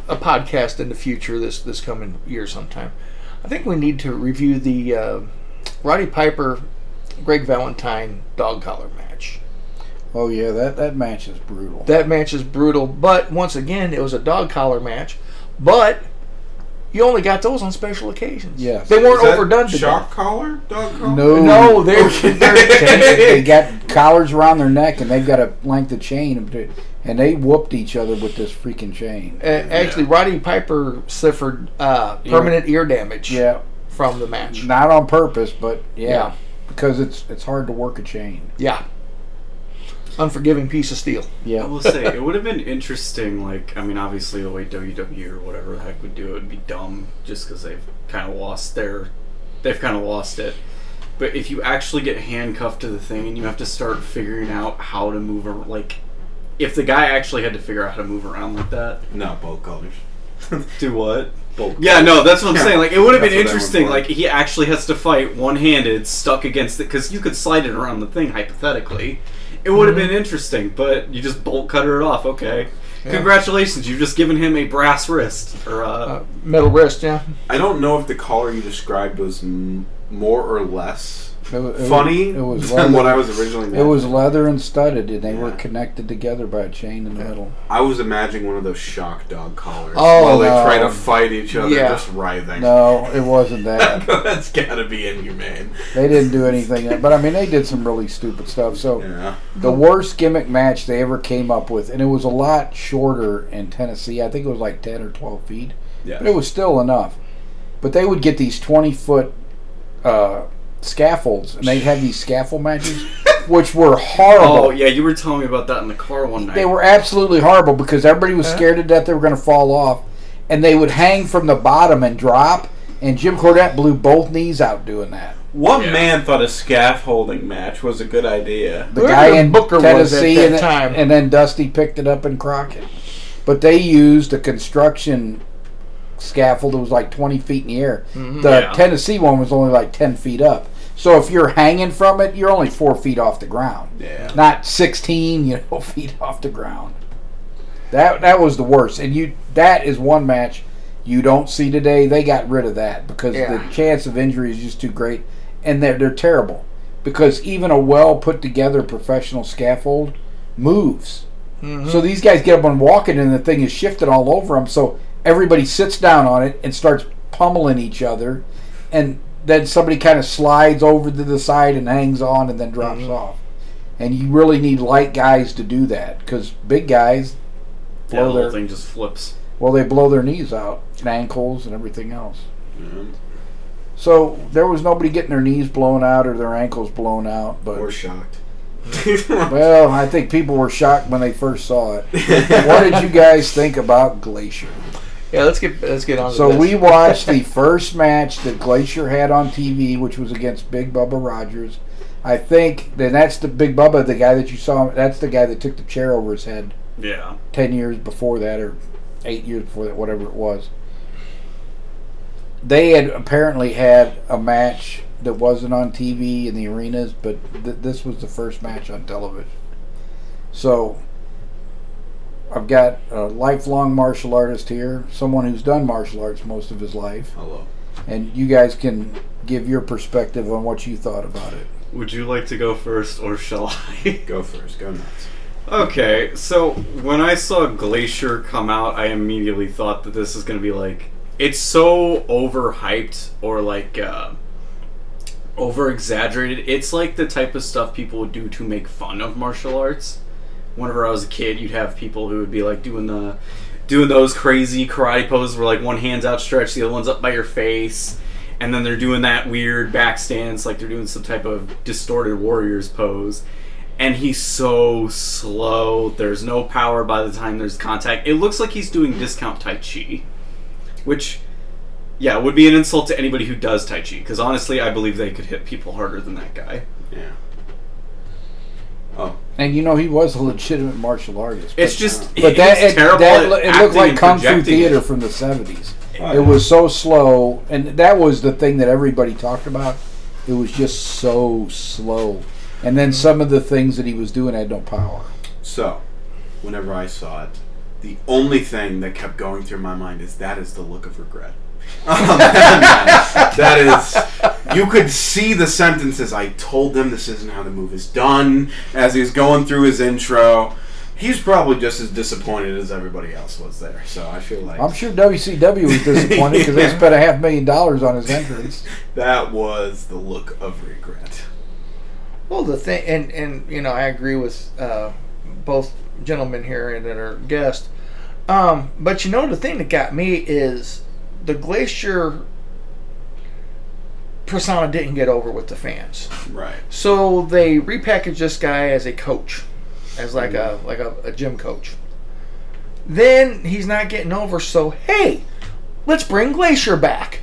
a podcast in the future this this coming year sometime. I think we need to review the uh, Roddy Piper, Greg Valentine dog collar match. Oh yeah, that that match is brutal. That match is brutal, but once again, it was a dog collar match. But you only got those on special occasions. Yes. they weren't Is that overdone. To Shock collar, dog collar. no, No, they're, they're [LAUGHS] they, [LAUGHS] they got collars around their neck, and they've got a length of chain, and- and they whooped each other with this freaking chain. uh, actually Roddy Piper suffered uh, permanent ear damage Yeah, from the match. not on purpose, but yeah, Yeah. Because it's it's hard to work a chain. Yeah. unforgiving piece of steel. Yeah. I will say it would have been interesting. Like, I mean, obviously the way WWE or whatever the heck would do it would be dumb, just because they've kind of lost their, they've kind of lost it. But if you actually get handcuffed to the thing and you have to start figuring out how to move, ar- like, if the guy actually had to figure out how to move around like that, not both colors. [LAUGHS] do what? Both. Yeah, no, that's what I'm Yeah, saying. Like, it would have been interesting. Like, he actually has to fight one-handed, stuck against it, because you could slide it around the thing hypothetically. It would have been interesting, but you just bolt cutter it off. Okay, Yeah. congratulations, you've just given him a brass wrist or uh, Uh, metal wrist, yeah. I don't know if the collar you described was m- more or less It wa- it was- funny It was [LAUGHS] than what leather. I was originally. It was leather and studded, and they were Yeah. connected together by a chain in the middle. I was imagining one of those shock dog collars Oh, while they try to fight each other, Yeah. just writhing. No, it wasn't that. [LAUGHS] That's gotta be inhumane. they didn't do anything, but I mean, they did some really stupid stuff. So Yeah. the worst gimmick match they ever came up with, and it was a lot shorter in Tennessee. I think it was like ten or twelve feet, Yeah. but it was still enough. But they would get these twenty foot uh, scaffolds, and they'd have these scaffold matches, [LAUGHS] which were horrible. oh yeah, you were telling me about that in the car one night. They were absolutely horrible because everybody was scared to death they were going to fall off, and they would hang from the bottom and drop. And Jim Cornette blew both knees out doing that. What Yeah. man thought a scaffolding match was a good idea? The Whoever guy the in booker was Tennessee, at that and, time. and then Dusty picked it up in Crockett. But they used a construction scaffold that was like 20 feet in the air. Mhm. The Yeah. Tennessee one was only like 10 feet up. So if you're hanging from it, you're only four feet off the ground. Yeah. not 16 you know [LAUGHS] feet off the ground that that was the worst and you that is one match you don't see today they got rid of that because Yeah. the chance of injury is just too great and they're, they're terrible because even a well put together professional scaffold moves Mhm. so these guys get up and walking and the thing is shifted all over them so everybody sits down on it and starts pummeling each other and then somebody kind of slides over to the side and hangs on and then drops Mhm. off and you really need light guys to do that because big guys yeah, the blow whole their thing just flips. well they blow their knees out and ankles and everything else Yeah. so there was nobody getting their knees blown out or their ankles blown out but Or shocked. [LAUGHS] well i think people were shocked when they first saw it [LAUGHS] what did you guys think about glacier Yeah, let's get let's get on. to So this. we watched the [LAUGHS] first match that Glacier had on TV, which was against Big Bubba Rogers. I think then that's the Big Bubba, the guy that you saw. That's the guy that took the chair over his head Yeah, ten years before that, or eight years before that, whatever it was. They had apparently had a match that wasn't on TV in the arenas, but th- this was the first match on television. So I've got a lifelong martial artist here, someone who's done martial arts most of his life, Hello. and you guys can give your perspective on what you thought about it. would you like to go first or shall I? [LAUGHS] Go first. Go nuts. Okay, so when I saw Glacier come out, I immediately thought that this is going to be like it's so overhyped or like uh, over exaggerated. It's like the type of stuff people would do to make fun of martial arts. Whenever I was a kid, you'd have people who would be like doing the doing those crazy karate poses where like one hand's outstretched, the other one's up by your face, and then they're doing that weird back stance like they're doing some type of distorted warriors pose and he's so slow. There's no power by the time there's contact. It looks like he's doing discount Tai Chi, which, yeah, would be an insult to anybody who does Tai Chi. Because honestly, I believe they could hit people harder than that guy. Yeah. Oh. And you know he was a legitimate martial artist. It's but- just, But he- that it, terrible that at it looked like and kung fu theater it. from the seventies. Oh, It yeah. was so slow, and that was the thing that everybody talked about. It was just so slow, and then some of the things that he was doing had no power. So, whenever I saw it, the only thing that kept going through my mind is that is the look of regret. Um, [LAUGHS] that is, you could see the sentences. I told them this isn't how the move is done. As he's going through his intro, he's probably just as disappointed as everybody else was there. So I feel like I'm sure WCW was disappointed because they [LAUGHS] spent a half million dollars on his entrance. that was the look of regret. Well, the thing, and and you know, I agree with uh, both gentlemen here and our guest. Um, but you know, the thing that got me is the Glacier persona didn't get over with the fans. Right. So they repackaged this guy as a coach. as like a like a, a gym coach. Then he's not getting over, so hey, let's bring Glacier back.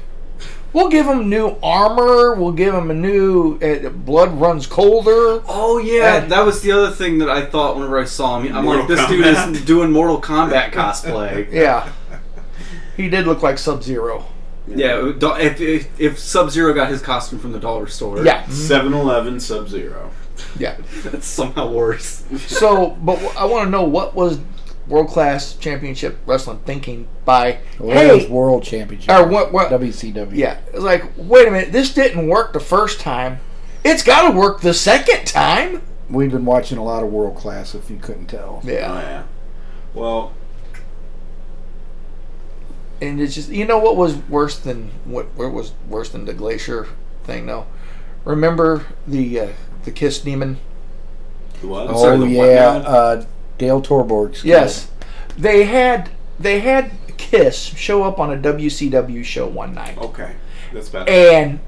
We'll give him new armor. We'll give him a new uh, blood runs colder. Oh yeah, Uh, that was the other thing that I thought whenever I saw him. I'm Mortal like, this dude is doing Mortal Kombat cosplay. [LAUGHS] Yeah, he did look like Sub Zero. yeah, if if, if Sub Zero got his costume from the dollar store, Yeah, mm-hmm. 7 Eleven Sub Zero. yeah. [LAUGHS] that's somehow worse. [LAUGHS] So, but I want to know what was World Class Championship Wrestling thinking by Well, hey World Championship. or what what WCW. Yeah, it's like, wait a minute, this didn't work the first time. It's got to work the second time. We've been watching a lot of World Class, if you couldn't tell. Oh, Yeah, yeah. Well, and it's just, you know, what was worse than what? What was worse than the glacier thing? though? remember the uh, the Kiss Demon? what? I'm sorry, Oh the yeah, now? uh, Dale Torborg's kid. Yes, they had they had Kiss show up on a WCW show one night, Okay. That's better. and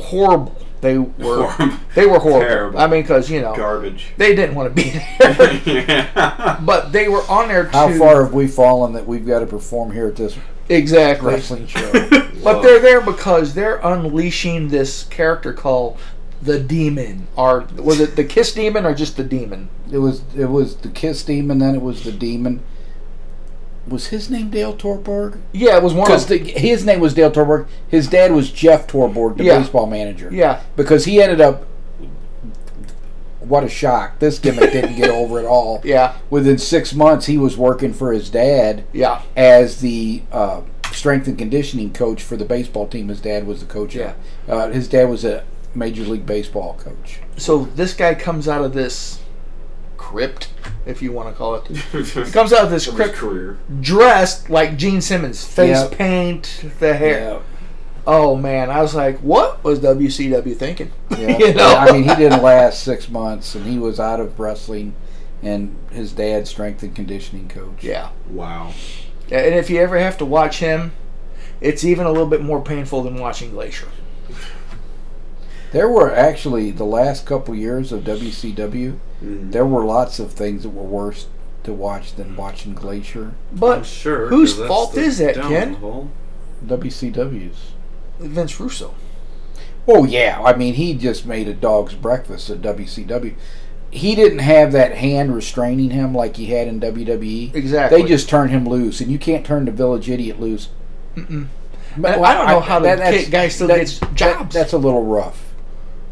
horrible. They were Horrible. they were horrible. Terrible. I mean, because you know Garbage. they didn't want to be [LAUGHS] there. yeah. But they were on there. How far have we fallen that we've got to perform here at this Exactly. wrestling show? [LAUGHS] But they're there because they're unleashing this character called the Demon. Or was it the Kiss Demon or just the Demon? it was it was the Kiss Demon, then it was the Demon. Was his name Dale Torborg? Yeah, it was one Because of his name was Dale Torborg. His dad was Jeff Torborg, the Yeah. baseball manager. Yeah, Because he ended up. What a shock! This gimmick [LAUGHS] didn't get over at all. yeah, Within six months, he was working for his dad yeah. as the uh, strength and conditioning coach for the baseball team. His dad was the coach. Yeah. Uh, his dad was a major league baseball coach. So this guy comes out of this crypt, if you want to call it. [LAUGHS] He Just comes out of this crypt career. dressed like Gene Simmons, face Yep. paint, the hair. Yeah. Oh man, I was like, what was WCW thinking? [LAUGHS] Yeah. you know, I mean, he didn't last six months, and he was out of wrestling, and his dad strength and conditioning coach. yeah. Wow. And if you ever have to watch him, it's even a little bit more painful than watching Glacier. There were actually the last couple years of WCW. Mhm. There were lots of things that were worse to watch than watching Glacier. But I'm sure. whose 'cause that's fault is that, Ken? downfall. WCW's. Vince Russo. Oh yeah, I mean he just made a dog's breakfast at WCW. He didn't have that hand restraining him like he had in WWE. Exactly. They just turned him loose, and you can't turn the village idiot loose. Mm-mm. But, I don't know how the kid- guy still gets jobs. that's a little rough.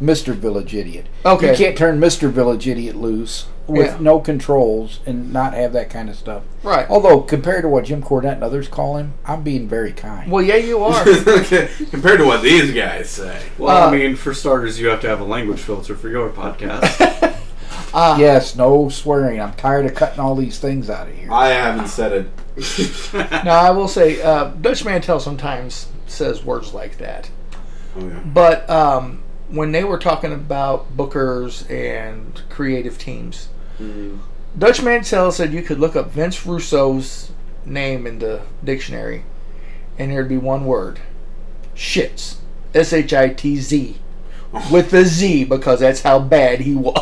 Mr. Village Idiot. Okay. You can't turn Mr. Village Idiot loose with Yeah. no controls and not have that kind of stuff. Right. Although compared to what Jim Cornette and others call him, I'm being very kind. Well, yeah, you are. [LAUGHS] Compared to what these guys say. Well, Uh, I mean, for starters, you have to have a language filter for your podcast. [LAUGHS] Uh, yes, no swearing. I'm tired of cutting all these things out of here. I haven't said it. [LAUGHS] Now, I will say, uh, Dutch Mantell sometimes says words like that. Oh, yeah. But um, when they were talking about bookers and creative teams, Mhm. Dutch Mantell said you could look up Vince Russo's name in the dictionary, and there'd be one word: shits. S H I T Z, with the Z because that's how bad he was.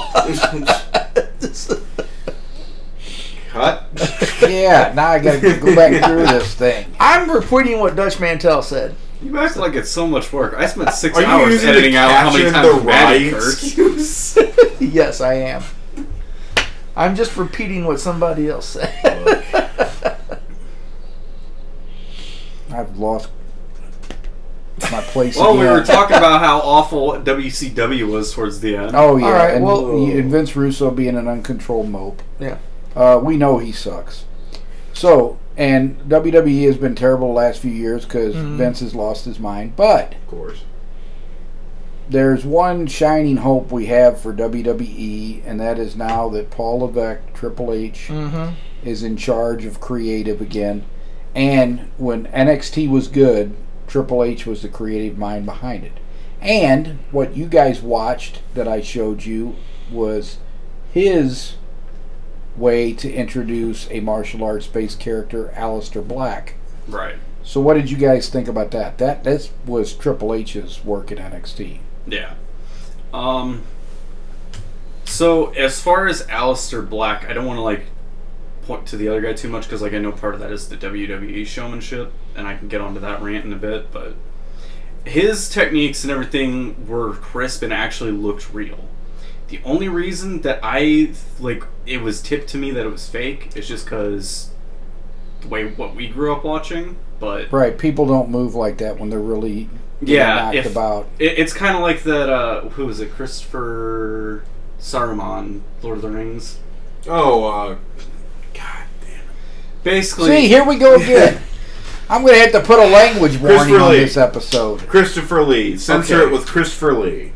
Cut. yeah, now I got to go back through [LAUGHS] this thing. I'm repeating what Dutch Mantell said. you act like it's so much work. I spent six Are you hours using editing out how many caption times the Maddie right cursed. excuse? [LAUGHS] yes, I am. I'm just repeating what somebody else said. [LAUGHS] I've lost my place Well, we were talking about how awful WCW was towards the end. Oh yeah, All right, and, well- and Vince Russo being an uncontrolled mope. Yeah. uh, we know he sucks. So, and WWE has been terrible the last few years because Mhm. Vince has lost his mind. But Of course. There's one shining hope we have for WWE, and that is now that Paul Levesque, Triple H, mm-hmm. is in charge of creative again. And when NXT was good, Triple H was the creative mind behind it. And what you guys watched that I showed you was his way to introduce a martial arts based character, Aleister Black. Right. So what did you guys think about that? That this was Triple H's work at NXT. Yeah. Um. So as far as Aleister Black, I don't want to like point to the other guy too much because like I know part of that is the WWE showmanship, and I can get onto that rant in a bit. But his techniques and everything were crisp and actually looked real. The only reason that I like it was tipped to me that it was fake is just because the way what we grew up watching. But Right, people don't move like that when they're really Yeah, knocked if- about. It, it's kind of like that. Uh, who was it? Christopher Saruman, Lord of the Rings. Oh, uh, God damn it. Basically, See, here we go again. [LAUGHS] I'm going to have to put a language warning Christopher on Lee. this episode. Christopher Lee. Censor Okay. it with Christopher Lee.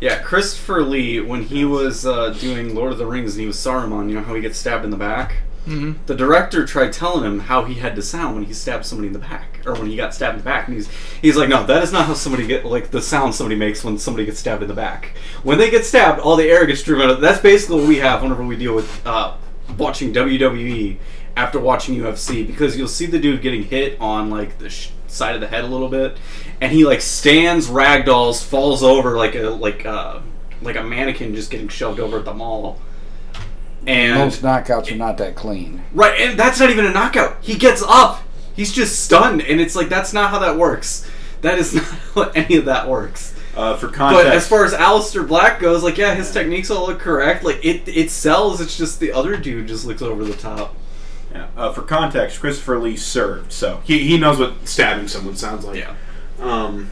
yeah, Christopher Lee when he was uh, doing Lord of the Rings and he was Saruman. You know how he gets stabbed in the back. Mhm. The director tried telling him how he had to sound when he stabbed somebody in the back, or when he got stabbed in the back, and he's he's like, no, that is not how somebody get like the sound somebody makes when somebody gets stabbed in the back. When they get stabbed, all the air gets driven out. Of that's basically what we have whenever we deal with uh, watching WWE after watching UFC, because you'll see the dude getting hit on like the sh- side of the head a little bit, and he like stands, ragdolls, falls over like a like uh like a mannequin just getting shoved over at the mall. And Most knockouts are not that clean. Right, and that's not even a knockout. He gets up. He's just stunned, and it's like that's not how that works. That is [LAUGHS] not how any of that works. Uh, for context, But as far as Aleister Black goes, like yeah, his techniques all look correct. Like it, it sells. It's just the other dude just looks over the top. yeah, uh, for context, Christopher Lee served, so he, he knows what stabbing someone sounds like. Yeah, Um,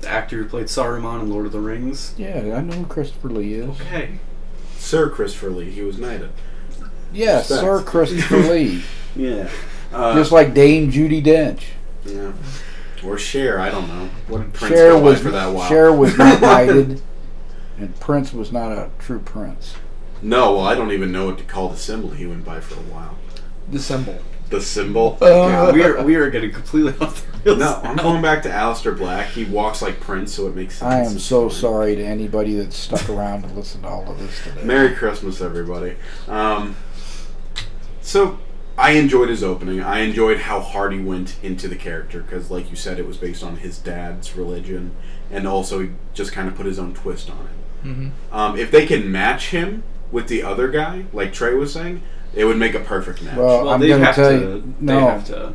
the actor who played Saruman in Lord of the Rings. Yeah, I know who Christopher Lee is. Okay, Sir Christopher Lee, he was knighted. Yes, Respect. Sir Christopher [LAUGHS] Lee. Yeah. Uh, Just like Dame Judi Dench. yeah. Or Cher, I don't know. What did Prince Cher go was, for that while? Cher was not [LAUGHS] knighted, and Prince was not a true prince. No, well, I don't even know what to call the symbol he went by for a while. The symbol. The symbol? [LAUGHS] yeah, we are we are getting completely off the rails. No, I'm going back to Aleister Black. He walks like Prince, so it makes sense. I am so fine. sorry to anybody that stuck around to listen to all of this today. Merry Christmas, everybody. Um, so, I enjoyed his opening. I enjoyed how hard he went into the character because, like you said, it was based on his dad's religion, and also he just kind of put his own twist on it. Mhm. Um, if they can match him with the other guy, like Trey was saying, it would make a perfect match. Well, Well, I'm they going to have tell to. you, They no, have to.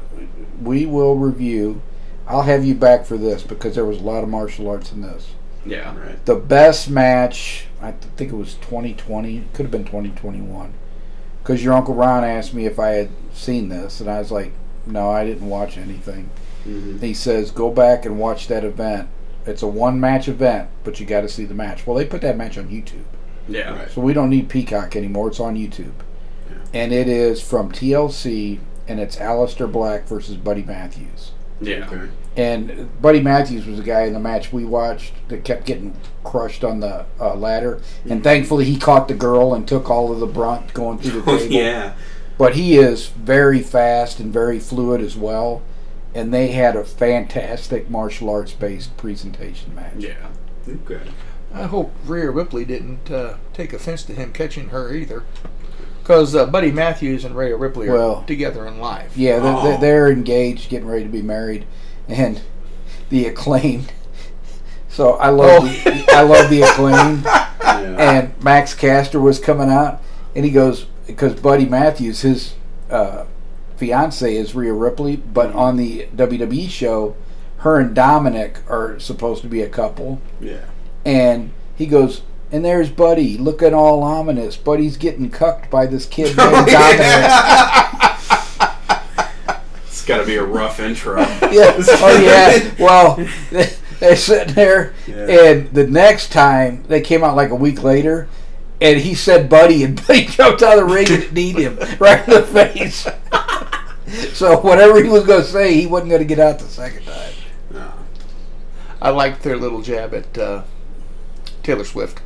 we will review. I'll have you back for this because there was a lot of martial arts in this. Yeah. right. The best match, I think it was 2020, it could have been 2021. Because your Uncle Ron asked me if I had seen this, and I was like, no, I didn't watch anything. hmm He says, go back and watch that event. It's a one match event, but you got to see the match. Well, they put that match on YouTube. Yeah. Right. So we don't need Peacock anymore. It's on YouTube. And it is from TLC, and it's Aleister Black versus Buddy Matthews. Yeah. Okay. And Buddy Matthews was the guy in the match we watched that kept getting crushed on the uh, ladder. And thankfully, he caught the girl and took all of the brunt going through the [LAUGHS] Oh, table. yeah. But he is very fast and very fluid as well. And they had a fantastic martial arts based presentation match. Yeah. Okay. I hope Rhea Ripley didn't uh, take offense to him catching her either. Because uh, Buddy Matthews and Rhea Ripley are Well- together in life. Yeah, they're, Oh. they're- they're engaged, getting ready to be married, and the acclaimed. So I love, Oh. the, I love the acclaimed. [LAUGHS] Yeah. And Max Caster was coming out, and he goes because Buddy Matthews, his uh, fiance is Rhea Ripley, but on the WWE show, her and Dominic are supposed to be a couple, yeah. and he goes. And there's Buddy, looking all ominous. Buddy's getting cucked by this kid named [LAUGHS] Dominic. [LAUGHS] It's got to be a rough intro. Yeah. [LAUGHS] Oh yeah. Well, [LAUGHS] they're sitting there, Yeah. and the next time they came out like a week later, and he said "buddy," and [LAUGHS] Buddy jumped out of the ring and kneed him right in the face. so whatever he was going to say, he wasn't going to get out the second time. No. I liked their little jab at uh, Taylor Swift.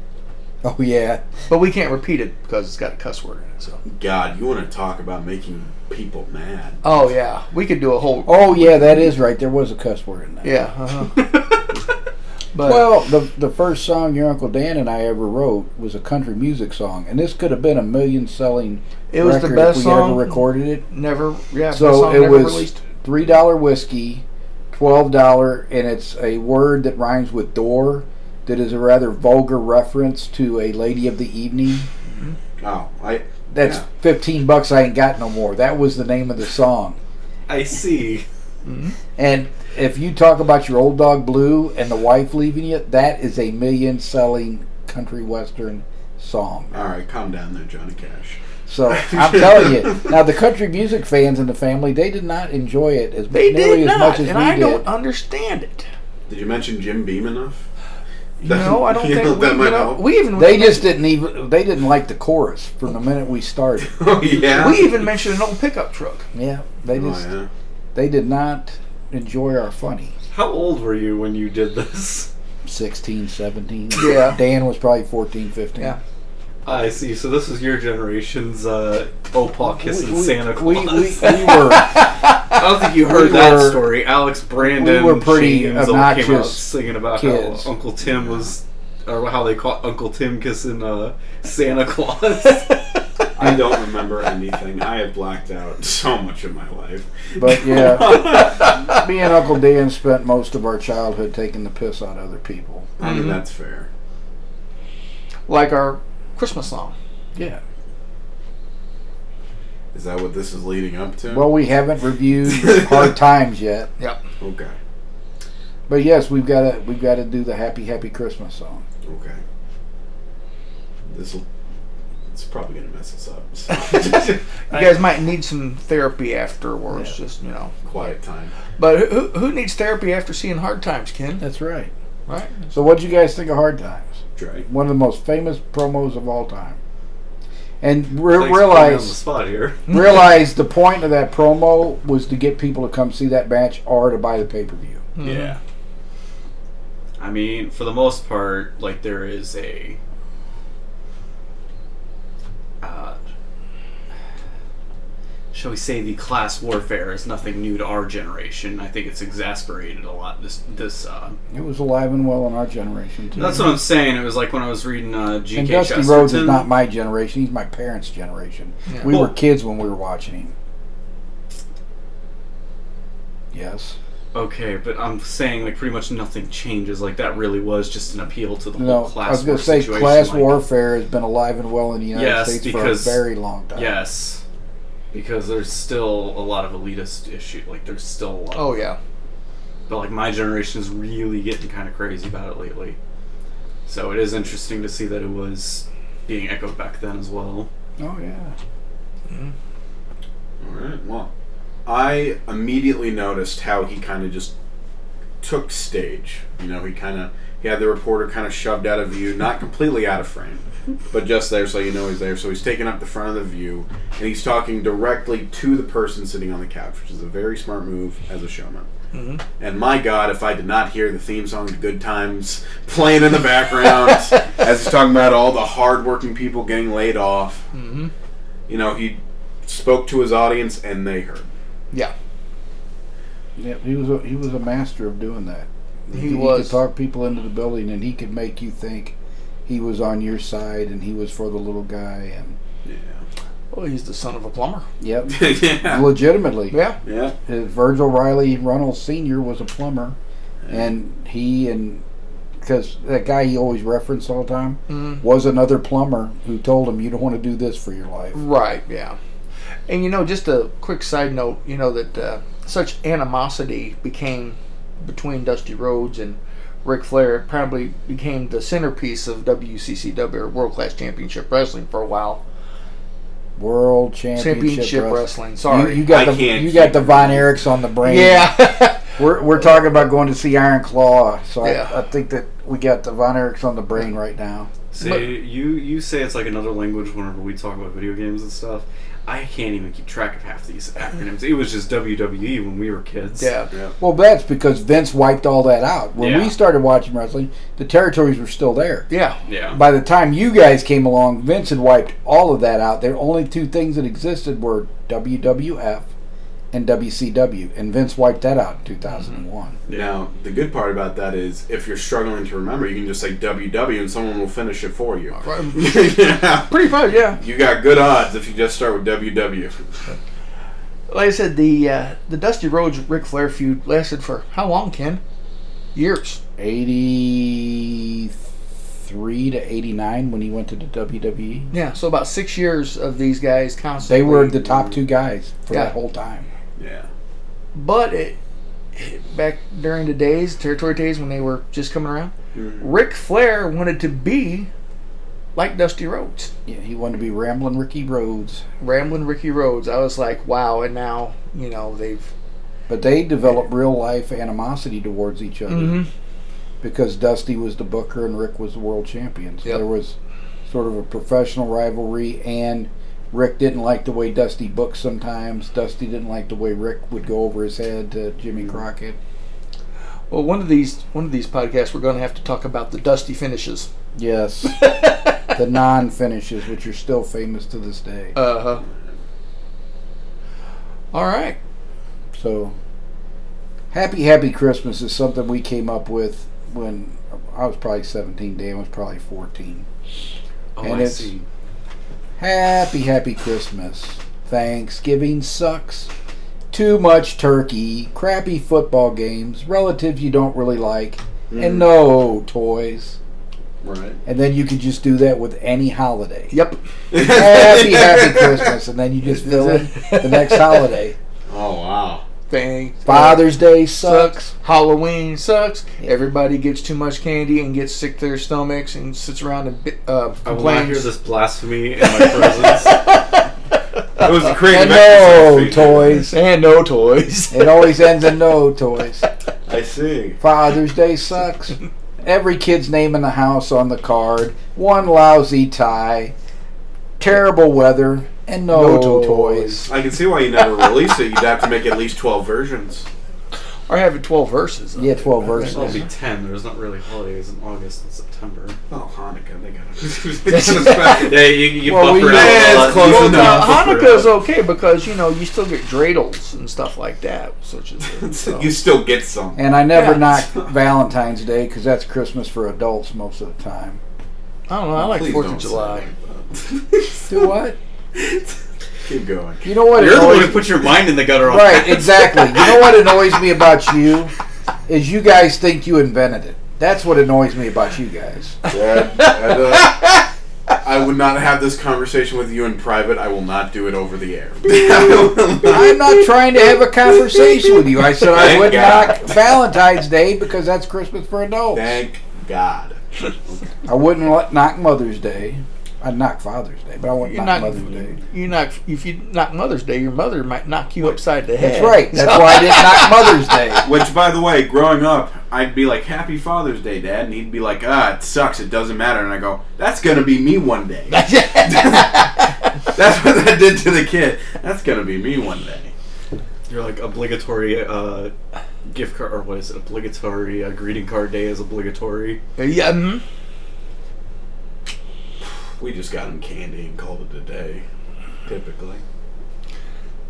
Oh yeah. But we can't repeat it because it's got a cuss word in it. So. God, you want to talk about making people mad? Oh yeah, we could do a whole. Oh yeah, that is right. There was a cuss word in that. Yeah. Uh-huh. [LAUGHS] but Well, the the first song your Uncle Dan and I ever wrote was a country music song, and this could have been a million selling. it was the best if we song. ever recorded it. Never. Yeah. best So song it never was released. three dollar whiskey, twelve dollar, and it's a word that rhymes with door that is a rather vulgar reference to a lady of the evening. Oh, I. That's Yeah. 15 bucks I ain't got no more. That was the name of the song. I see. Mm-hmm. And if you talk about your old dog blue and the wife leaving you, that is a million selling country western song. All right, calm down there, Johnny Cash. So [LAUGHS] I'm telling you, now the country music fans in the family, they did not enjoy it as They nearly did as not, much as and we I did. don't understand it. Did you mention Jim Beam enough? [LAUGHS] You know, I don't You think know, we, that you know, help. we even They just didn't even they didn't like the chorus from the minute we started. [LAUGHS] Oh yeah. we even mentioned an old pickup truck. Yeah, they Oh just yeah. they did not enjoy our funny. How old were you when you did this? 16, 17. Yeah. Dan was probably 14, 15. Yeah. I see. So this was your generation's uh, Opa kissing We- we- Santa Claus. We, we, we were [LAUGHS] I don't think you heard we that were- story. Alex Brandon we were pretty James all came out obnoxious singing about kids. how Uncle Tim was, or how they call Uncle Tim kissing uh, Santa Claus. [LAUGHS] I don't remember anything. I have blacked out so much of my life. But yeah, [LAUGHS] me and Uncle Dan spent most of our childhood taking the piss out of other people. I mean Mhm. that's fair. Like our Christmas song. Yeah. Is that what this is leading up to? Well, we haven't reviewed [LAUGHS] Hard Times yet, Yep. okay. but yes, we've got to we've got to do the Happy Happy Christmas song. Okay. This will. It's probably gonna mess us up. So. [LAUGHS] [LAUGHS] You guys might need some therapy afterwards, Yeah. just you know. Quiet time. But who, who needs therapy after seeing hard times, Ken? That's right. Right. So, what would you guys think of Hard Times? Dre. One of the most famous promos of all time. And re- Thanks for on the realize spot here. [LAUGHS] [LAUGHS] realize the point of that promo was to get people to come see that match or to buy the pay per view. Yeah. I mean, for the most part, like there is a. Uh, shall we say the class warfare is nothing new to our generation. I think it's exasperated a lot. This this. Uh, It was alive and well in our generation too. that's what I'm saying. It was like when I was reading uh, G.K. and Dusty Chesterton. Rhodes is not my generation. He's my parents' generation. Yeah. We were kids when we were watching him. Yes. Okay, but I'm saying like pretty much nothing changes. Like that really was just an appeal to the No, whole class I was going to say class like- warfare has been alive and well in the United Yes, States because- for a very long time. Yes, because there's still a lot of elitist issue. Like there's still a lot. Oh yeah. but like my generation is really getting kind of crazy about it lately. So it is interesting to see that it was being echoed back then as well. Oh yeah. Mm-hmm. All right. Well, I immediately noticed how he kind of just took stage. You know, he kind of he had the reporter kind of shoved out of view, not completely out of frame, but just there so you know he's there. So he's taking up the front of the view and he's talking directly to the person sitting on the couch, which is a very smart move as a showman. Mhm. And my God, if I did not hear the theme song "The Good Times" playing in the background [LAUGHS] as he's talking about all the hardworking people getting laid off, Mm-hmm. you know, he spoke to his audience and they heard. Yeah. Yeah, he was a, he was a master of doing that. He was. could talk people into the building, and he could make you think he was on your side, and he was for the little guy, and Yeah. Well, he's the son of a plumber. yep, [LAUGHS] yeah. legitimately. Yeah. Yeah. Uh, Virgil Riley Runnels Sr. was a plumber, and he and because that guy he always referenced all the time Mm. was another plumber who told him, "You don't want to do this for your life." Right. Yeah. And you know, just a quick side note. You know that uh, such animosity became between Dusty Rhodes and Ric Flair. It probably became the centerpiece of WCCW or World Class Championship Wrestling for a while. World Championship, Championship Wrestling. Wrestling. Sorry. You, you got I the can't you got keep the Von Erichs on the brain. yeah. [LAUGHS] We're, we're talking about going to see Iron Claw, so Yeah. I, I think that we got the Von Erichs on the brain right now. Say But- you you say it's like another language whenever we talk about video games and stuff. I can't even keep track of half these acronyms. It was just WWE when we were kids. yeah. Yeah. Well, that's because Vince wiped all that out. When Yeah. we started watching wrestling, the territories were still there. Yeah. Yeah. By the time you guys came along, Vince had wiped all of that out. The only two things that existed were WWF and WCW, and Vince wiped that out in 2001. Now, the good part about that is if you're struggling to remember, you can just say WW and someone will finish it for you. [LAUGHS] yeah. Pretty much. Yeah. You got good odds if you just start with WW. Like I said, the uh, the Dusty Rhodes Ric Flair feud lasted for how long, Ken? Years. 83 to 89 when he went to the WWE. Yeah, so about six years of these guys constantly. They were the top two guys for Yeah. that whole time. Yeah. But it, it- back during the days, territory days when they were just coming around, Ric Flair wanted to be like Dusty Rhodes, Yeah, he wanted to be Ramblin' Ricky Rhodes. Ramblin' Ricky Rhodes. I was like, wow, and now you know they've. But they developed real life animosity towards each other Mhm. because Dusty was the booker and Ric was the world champion. So Yep. there was sort of a professional rivalry, and Ric didn't like the way Dusty booked sometimes. Dusty didn't like the way Ric would go over his head to Jimmy Crockett. Well, one of these one of these podcasts, we're going to have to talk about the Dusty finishes. Yes. [LAUGHS] the non finishes, which are still famous to this day. Uh huh. All right. So, Happy Happy Christmas is something we came up with when I was probably 17. Dan was probably 14. Oh, And I it's- see. Happy Happy Christmas. Thanksgiving sucks. Too much turkey, crappy football games, relatives you don't really like, and no toys. Right. And then you could just do that with any holiday. Yep. Happy Happy [LAUGHS] Christmas, and then you just fill in the next holiday. [LAUGHS] Oh wow. Thanks. Father's Day sucks. sucks. Halloween sucks. Everybody gets too much candy and gets sick to their stomachs and sits around and bi- uh, I will not hear this blasphemy in my presence. [LAUGHS] It was a creative And no toys. and no toys. [LAUGHS] It always ends in no toys. I see. Father's Day sucks. [LAUGHS] Every kid's name in the house on the card. One lousy tie. Terrible weather. And no, No toys. I can see why you never [LAUGHS] release it. You'd have to make at least twelve versions. Or have it 12 verses. Yeah, 12 I think. verses. It'll be ten. There's not really holidays in August and September. Oh, Hanukkah. They got they got a special- Yeah, you, you Well, buffer we- out Yeah, a it's close You Well, enough. now, buffer Hanukkah's okay because, you know, you still get dreidels and stuff like that, such as [LAUGHS] so. you still get some. And I never Yeah. knock Valentine's Day because that's Christmas for adults most of the time. I don't know. I like Please 4th of July. that. Do what? Keep going. You know what? You're the one who put your mind in the gutter on Right, that. exactly. You know what [LAUGHS] annoys me about you is you guys think you invented it. That's what annoys me about you guys. Dad, Dad, uh, I would not have this conversation with you in private. I will not do it over the air. [LAUGHS] I'm not trying to have a conversation with you. I said I Thank would God. knock Valentine's Day because that's Christmas for adults. Thank God. I wouldn't let, knock Mother's Day. I'd knock Father's Day, but I wouldn't You're knock not, Mother's Day. you knock, if you knock Mother's Day, your mother might knock you upside the head. That's right. [LAUGHS] That's why I didn't knock Mother's Day. [LAUGHS] Which, by the way, growing up, I'd be like, "Happy Father's Day, Dad," and he'd be like, "Ah, it sucks. It doesn't matter." And I go, "That's gonna be me one day." [LAUGHS] That's what that did to the kid. That's gonna be me one day. You're like obligatory uh, gift card, or what is it? Obligatory uh, greeting card day is obligatory. yeah. mhm. We just got him candy and called it a day. Typically.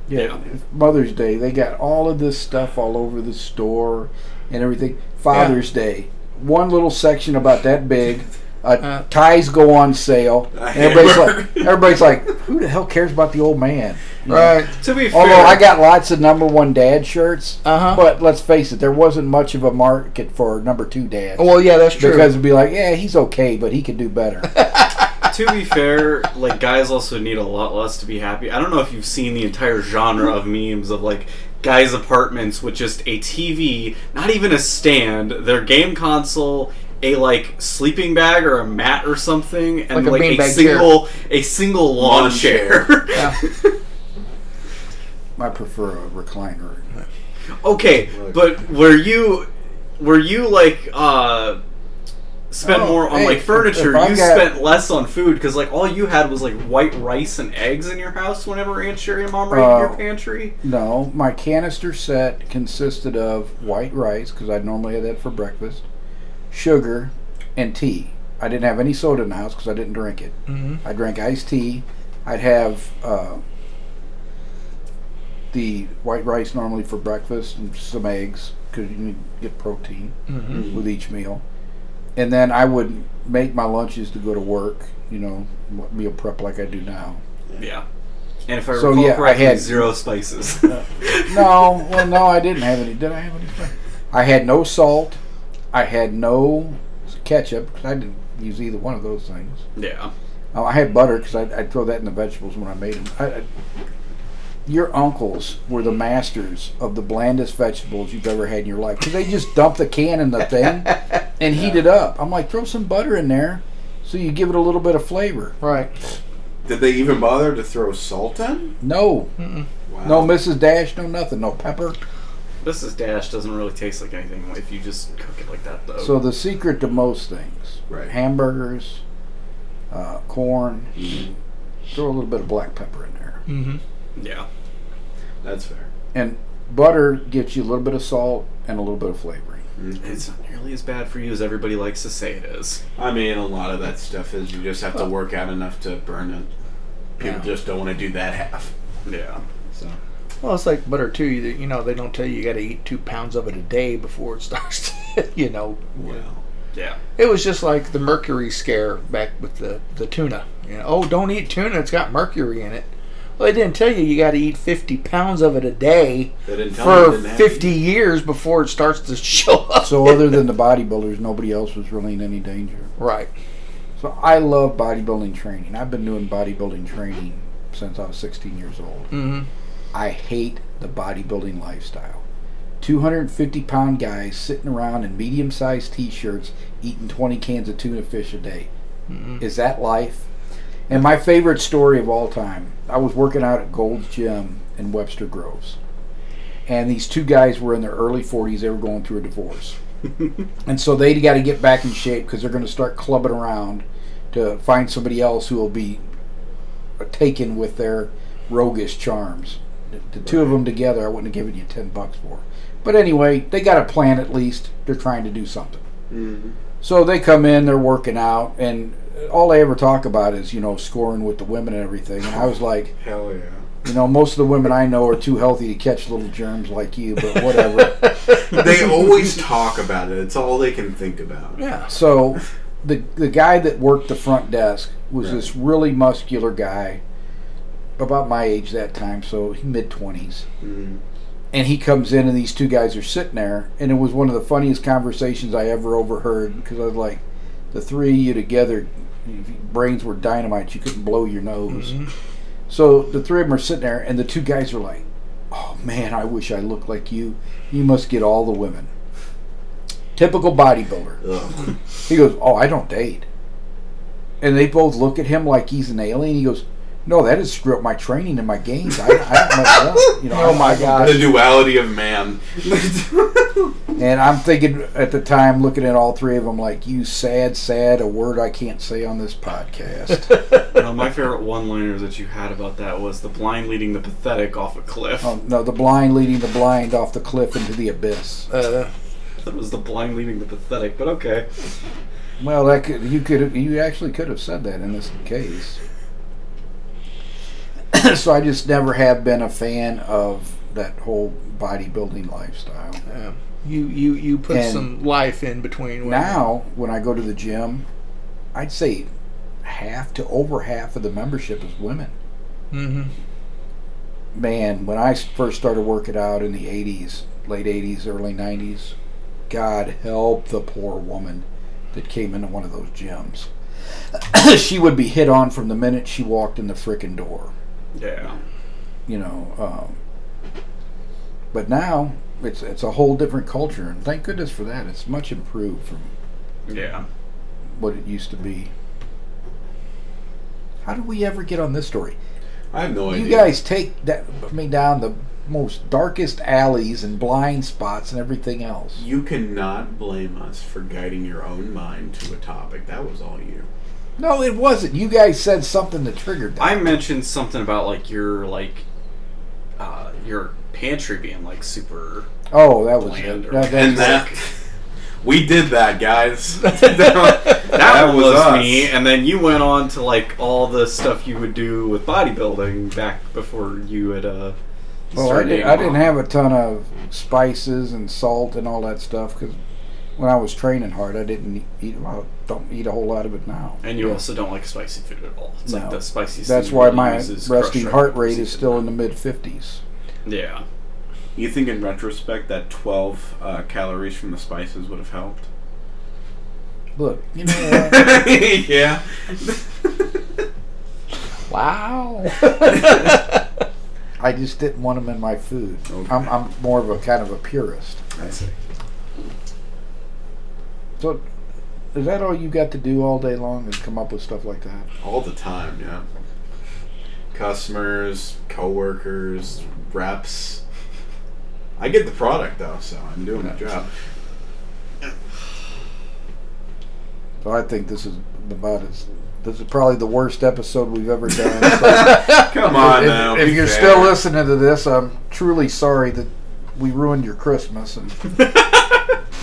Yeah, Mother's Day. They got all of this stuff all over the store and everything. Father's Day. One little section about that big. Uh, Uh. ties go on sale. [LAUGHS] Everybody's like, everybody's like, who the hell cares about the old man? You know? Right. To be fair, Although I got lots of number one dad shirts, Uh huh. but let's face it, there wasn't much of a market for number two dads. Well, yeah, that's true. because it'd be like, yeah, he's okay, but he could do better. [LAUGHS] to be fair, like guys also need a lot less to be happy. I don't know if you've seen the entire genre of memes of like guys' apartments with just a TV, not even a stand, their game console, a like sleeping bag or a mat or something, and Like a like, a, beanbag single a single lawn, Lawn chair. chair. [LAUGHS] Yeah. I prefer a recliner. okay, but were you were you like uh spent Oh, more on hey, like furniture? if I you got- spent less on food because like all you had was like white rice and eggs in your house whenever Aunt Sherry and Mom raided Uh, your pantry. No, my canister set consisted of white rice because I'd normally had that for breakfast, sugar, and tea. I didn't have any soda in the house because I didn't drink it. hmm I drank iced tea. I'd have uh, the white rice normally for breakfast and some eggs because you need to get protein hmm with each meal. And then I would make my lunches to go to work, you know, meal prep like I do now. Yeah. And if I So, recall yeah, I had- zero spices. [LAUGHS] No, well, no, I didn't have any. Did I have any? I had no salt. I had no ketchup because I didn't use either one of those things. Yeah. Oh, I had butter because I'd, I'd throw that in the vegetables when I made them. I, I, your uncles were the masters of the blandest vegetables you've ever had in your life because they just dump the can in the thing [LAUGHS] and heat it up. I'm like, throw some butter in there so you give it a little bit of flavor. Right. Did they even bother to throw salt in? No, Wow. no Mrs. Dash, no nothing, no pepper. Mrs. Dash doesn't really taste like anything if you just cook it like that, though. So the secret to most things, Right. hamburgers, uh, corn, Mhm. throw a little bit of black pepper in there. Mm-hmm. yeah. That's fair. And butter gets you a little bit of salt and a little bit of flavoring. Mhm. It's not nearly as bad for you as everybody likes to say it is. I mean, a lot of that stuff is you just have to work out enough to burn it. People Yeah. just don't want to do that half. Yeah. So Well, it's like butter too. You, you know, they don't tell you you got to eat two pounds of it a day before it [LAUGHS] starts. To, you know, well, Yeah. it was just like the mercury scare back with the the tuna. You know, oh, don't eat tuna; it's got mercury in it. Well, they didn't tell you you got to eat fifty pounds of it a day they didn't tell me it for didn't fifty years before it starts to [LAUGHS] show up. So other than the bodybuilders, nobody else was really in any danger. right. So I love bodybuilding training. I've been doing bodybuilding training since I was 16 years old. Mm-hmm. I hate the bodybuilding lifestyle. 250 pound guys sitting around in medium sized t shirts eating 20 cans of tuna fish a day. Mm-hmm. Is that life? And my favorite story of all time I was working out at Gold's Gym in Webster Groves. And these two guys were in their early 40s. They were going through a divorce. [LAUGHS] and so they got to get back in shape because they're going to start clubbing around to find somebody else who will be taken with their roguish charms. The, the two of them together, I wouldn't have given you 10 bucks for. But anyway, they got a plan at least. They're trying to do something. Mhm. So they come in, they're working out, and all they ever talk about is, you know, scoring with the women and everything. And I was like, [LAUGHS] Hell yeah. you know, most of the women I know are too healthy to catch little germs like you, but whatever. [LAUGHS] They always talk about it. It's all they can think about. Yeah. so the the guy that worked the front desk was Right. this really muscular guy, about my age that time, so mid twenties. Mhm. And he comes in, and these two guys are sitting there, and it was one of the funniest conversations I ever overheard because I was like, the three of you together, if your brains were dynamite, you couldn't blow your nose. Mhm. So the three of them are sitting there, and the two guys are like, "Oh man, I wish I looked like you. You must get all the women." Typical bodybuilder. He goes, "Oh, I don't date." And they both look at him like he's an alien. He goes, "No, that is screw up my training and my gains. I, I don't myself, you know." [LAUGHS] Oh, my I don't the duality of man. [LAUGHS] And I'm thinking at the time, looking at all three of them, like, "You sad, sad, a word I can't say on this podcast." [LAUGHS] Well, my favorite one-liner that you had about that was the blind leading the pathetic off a cliff. oh, no, the blind leading the blind off the cliff into the abyss. Uh, That was the blind leading the pathetic, but okay. Well, that could you could you actually could have said that in this case. [COUGHS] so I just never have been a fan of that whole bodybuilding lifestyle. yeah. You you you put And some life in between. Now, when I go to the gym, I'd say half to over half of the membership is women. Mhm. Man, when I first started working out in the 80s, late 80s, early 90s, God help the poor woman that came into one of those gyms. [COUGHS] she would be hit on from the minute she walked in the frickin' door. Yeah. you know. Um, but now it's it's a whole different culture, and thank goodness for that. It's much improved from Yeah. what it used to be. How did we ever get on this story? I have no You idea. You guys take that me down the most darkest alleys and blind spots and everything else. You cannot blame us for guiding your own mind to a topic. That was all you. No, it wasn't. You guys said something that triggered that. I mentioned something about like your like uh your pantry being like super oh, that was Bland it. or- That- And that [LAUGHS] we did that, guys. [LAUGHS] [LAUGHS] that, that, was, us. me and then you went on to like all the stuff you would do with bodybuilding back before you had uh Well, I, started did, eating I didn't raw. have a ton of spices and salt and all that stuff because when I was training hard, I didn't eat. Well, don't eat a whole lot of it now. and you also don't like spicy food at all it's like No. the spiciest That's why my resting heart rate is still in the mid fifties. yeah You think in retrospect that 12 uh, calories from the spices would have helped? Look, you know what? yeah. [LAUGHS] Wow. I just didn't want them in my food. Okay. I'm, I'm more of a kind of a purist. I see. So, is that all you got to do all day long? Is come up with stuff like that? All the time, yeah. Customers, coworkers, reps. I get the product though, so I'm doing my job. So I think this is about as. This is probably the worst episode we've ever done. [LAUGHS] So Come on if, now. if be you're fair. still listening to this, I'm truly sorry that we ruined your Christmas. And [LAUGHS]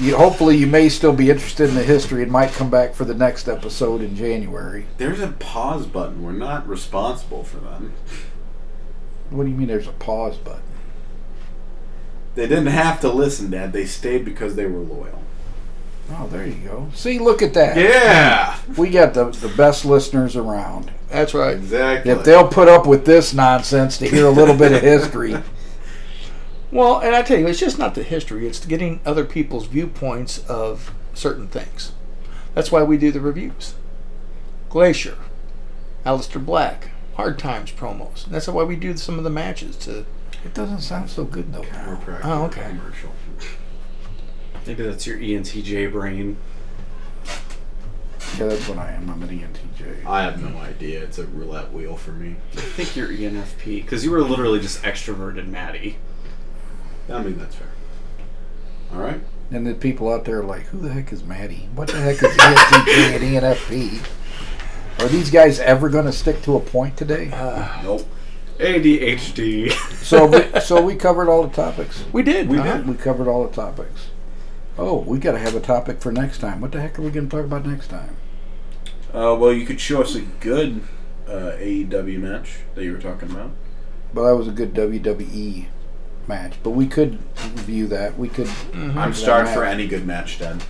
you, hopefully, you may still be interested in the history and might come back for the next episode in January. There's a pause button. We're not responsible for them. What do you mean? There's a pause button? They didn't have to listen, Dad. They stayed because they were loyal. Oh, there you go. See, look at that. Yeah, We got the the best listeners around. That's right. exactly. If they'll put up with this nonsense to hear a little bit of history, [LAUGHS] Well, and I tell you, it's just not the history; it's getting other people's viewpoints of certain things. That's why we do the reviews. Glacier, Aleister Black, Hard Times promos. That's why we do some of the matches. To it doesn't sound so good though. Chiropractor Oh, okay. commercial. Maybe that's your ENTJ brain. Yeah, that's what I am. I'm an ENTJ. I have no idea. It's a roulette wheel for me. I think you're ENFP because you were literally just extroverted Maddie. I mean, that's fair. All right. And the people out there are like, who the heck is Maddie? What the heck is ESTP and ENFP? Are these guys ever going to stick to a point today? Nope. ADHD. So, we, so we covered all the topics. we did. We uh-huh. did. We covered all the topics. Oh, we got to have a topic for next time. What the heck are we going to talk about next time? Uh, well, you could show us a good uh, AEW match that you were talking about. Well, that was a good WWE match, but we could review that. We could, mm-hmm. I'm that starved for any good match, then.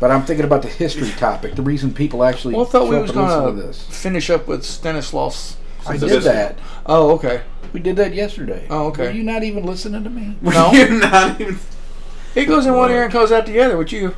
but I'm thinking about the history topic. The reason people actually Well, I thought we was and going to to this. finish up with Stanislaus. I Zbyszko. did that. Oh, okay. We did that yesterday. Oh, okay. Were you not even listening to me? No. [LAUGHS] You're not even. It goes in one ear and goes out the other. With you,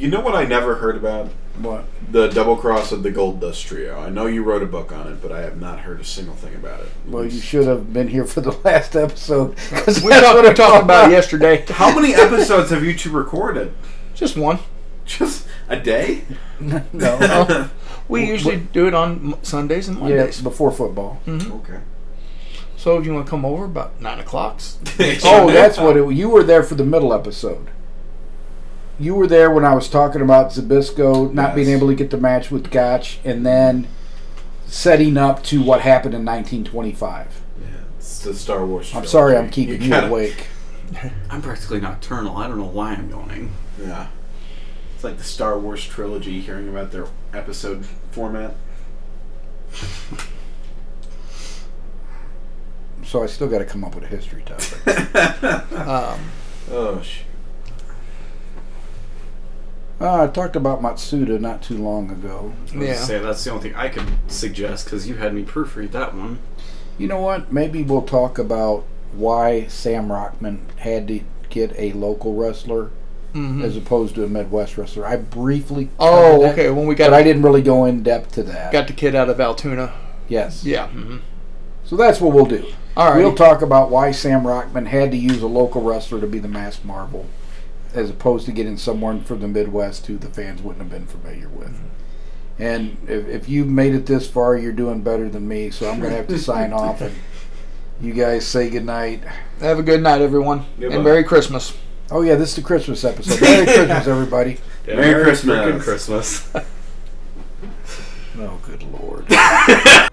You know what I never heard about? What? The double cross of the Gold Dust Trio. I know you wrote a book on it, but I have not heard a single thing about it. Well, you should have been here for the [LAUGHS] last episode. 'cause we that's talked, what we about it yesterday. [LAUGHS] How many episodes have you two recorded? Just one. Just a day? no. [LAUGHS] We Well, usually do it on Sundays and yeah, Mondays. before football. Mm-hmm. okay. So if you want to come over about nine o'clock, Oh, that's what it. You were there for the middle episode. You were there when I was talking about Zbyszko not being able to get the match with Gotch, and then setting up to what happened in 1925. Yeah, it's the Star Wars. I'm sorry, I'm keeping you, gotta- awake. [LAUGHS] I'm practically nocturnal. I don't know why I'm yawning. Yeah. It's like the Star Wars trilogy, hearing about their episode format. So I still got to come up with a history topic. [LAUGHS] [LAUGHS] um, oh, shit. Uh, I talked about Matsuda not too long ago. I was Yeah. say that's the only thing I could suggest because you had me proofread that one. You know what? Maybe we'll talk about why Sam Rachman had to get a local wrestler mhm. as opposed to a Midwest wrestler. I briefly Oh, that, okay. When we but got I didn't really go in depth to that. got the kid out of Altoona. yes. Yeah. hmm So that's what we'll do. All right. We'll talk about why Sam Rachman had to use a local wrestler to be the Masked Marvel, as opposed to getting someone from the Midwest who the fans wouldn't have been familiar with. Mm-hmm. And if, if you've made it this far, you're doing better than me. So I'm going to have to sign off and [LAUGHS] you guys say goodnight. Have a good night, everyone, Goodbye. and Merry Christmas. Oh yeah, this is the Christmas episode. Merry [LAUGHS] Christmas, everybody. Yeah, Merry Christmas. frickin' Christmas. [LAUGHS] Oh, good lord.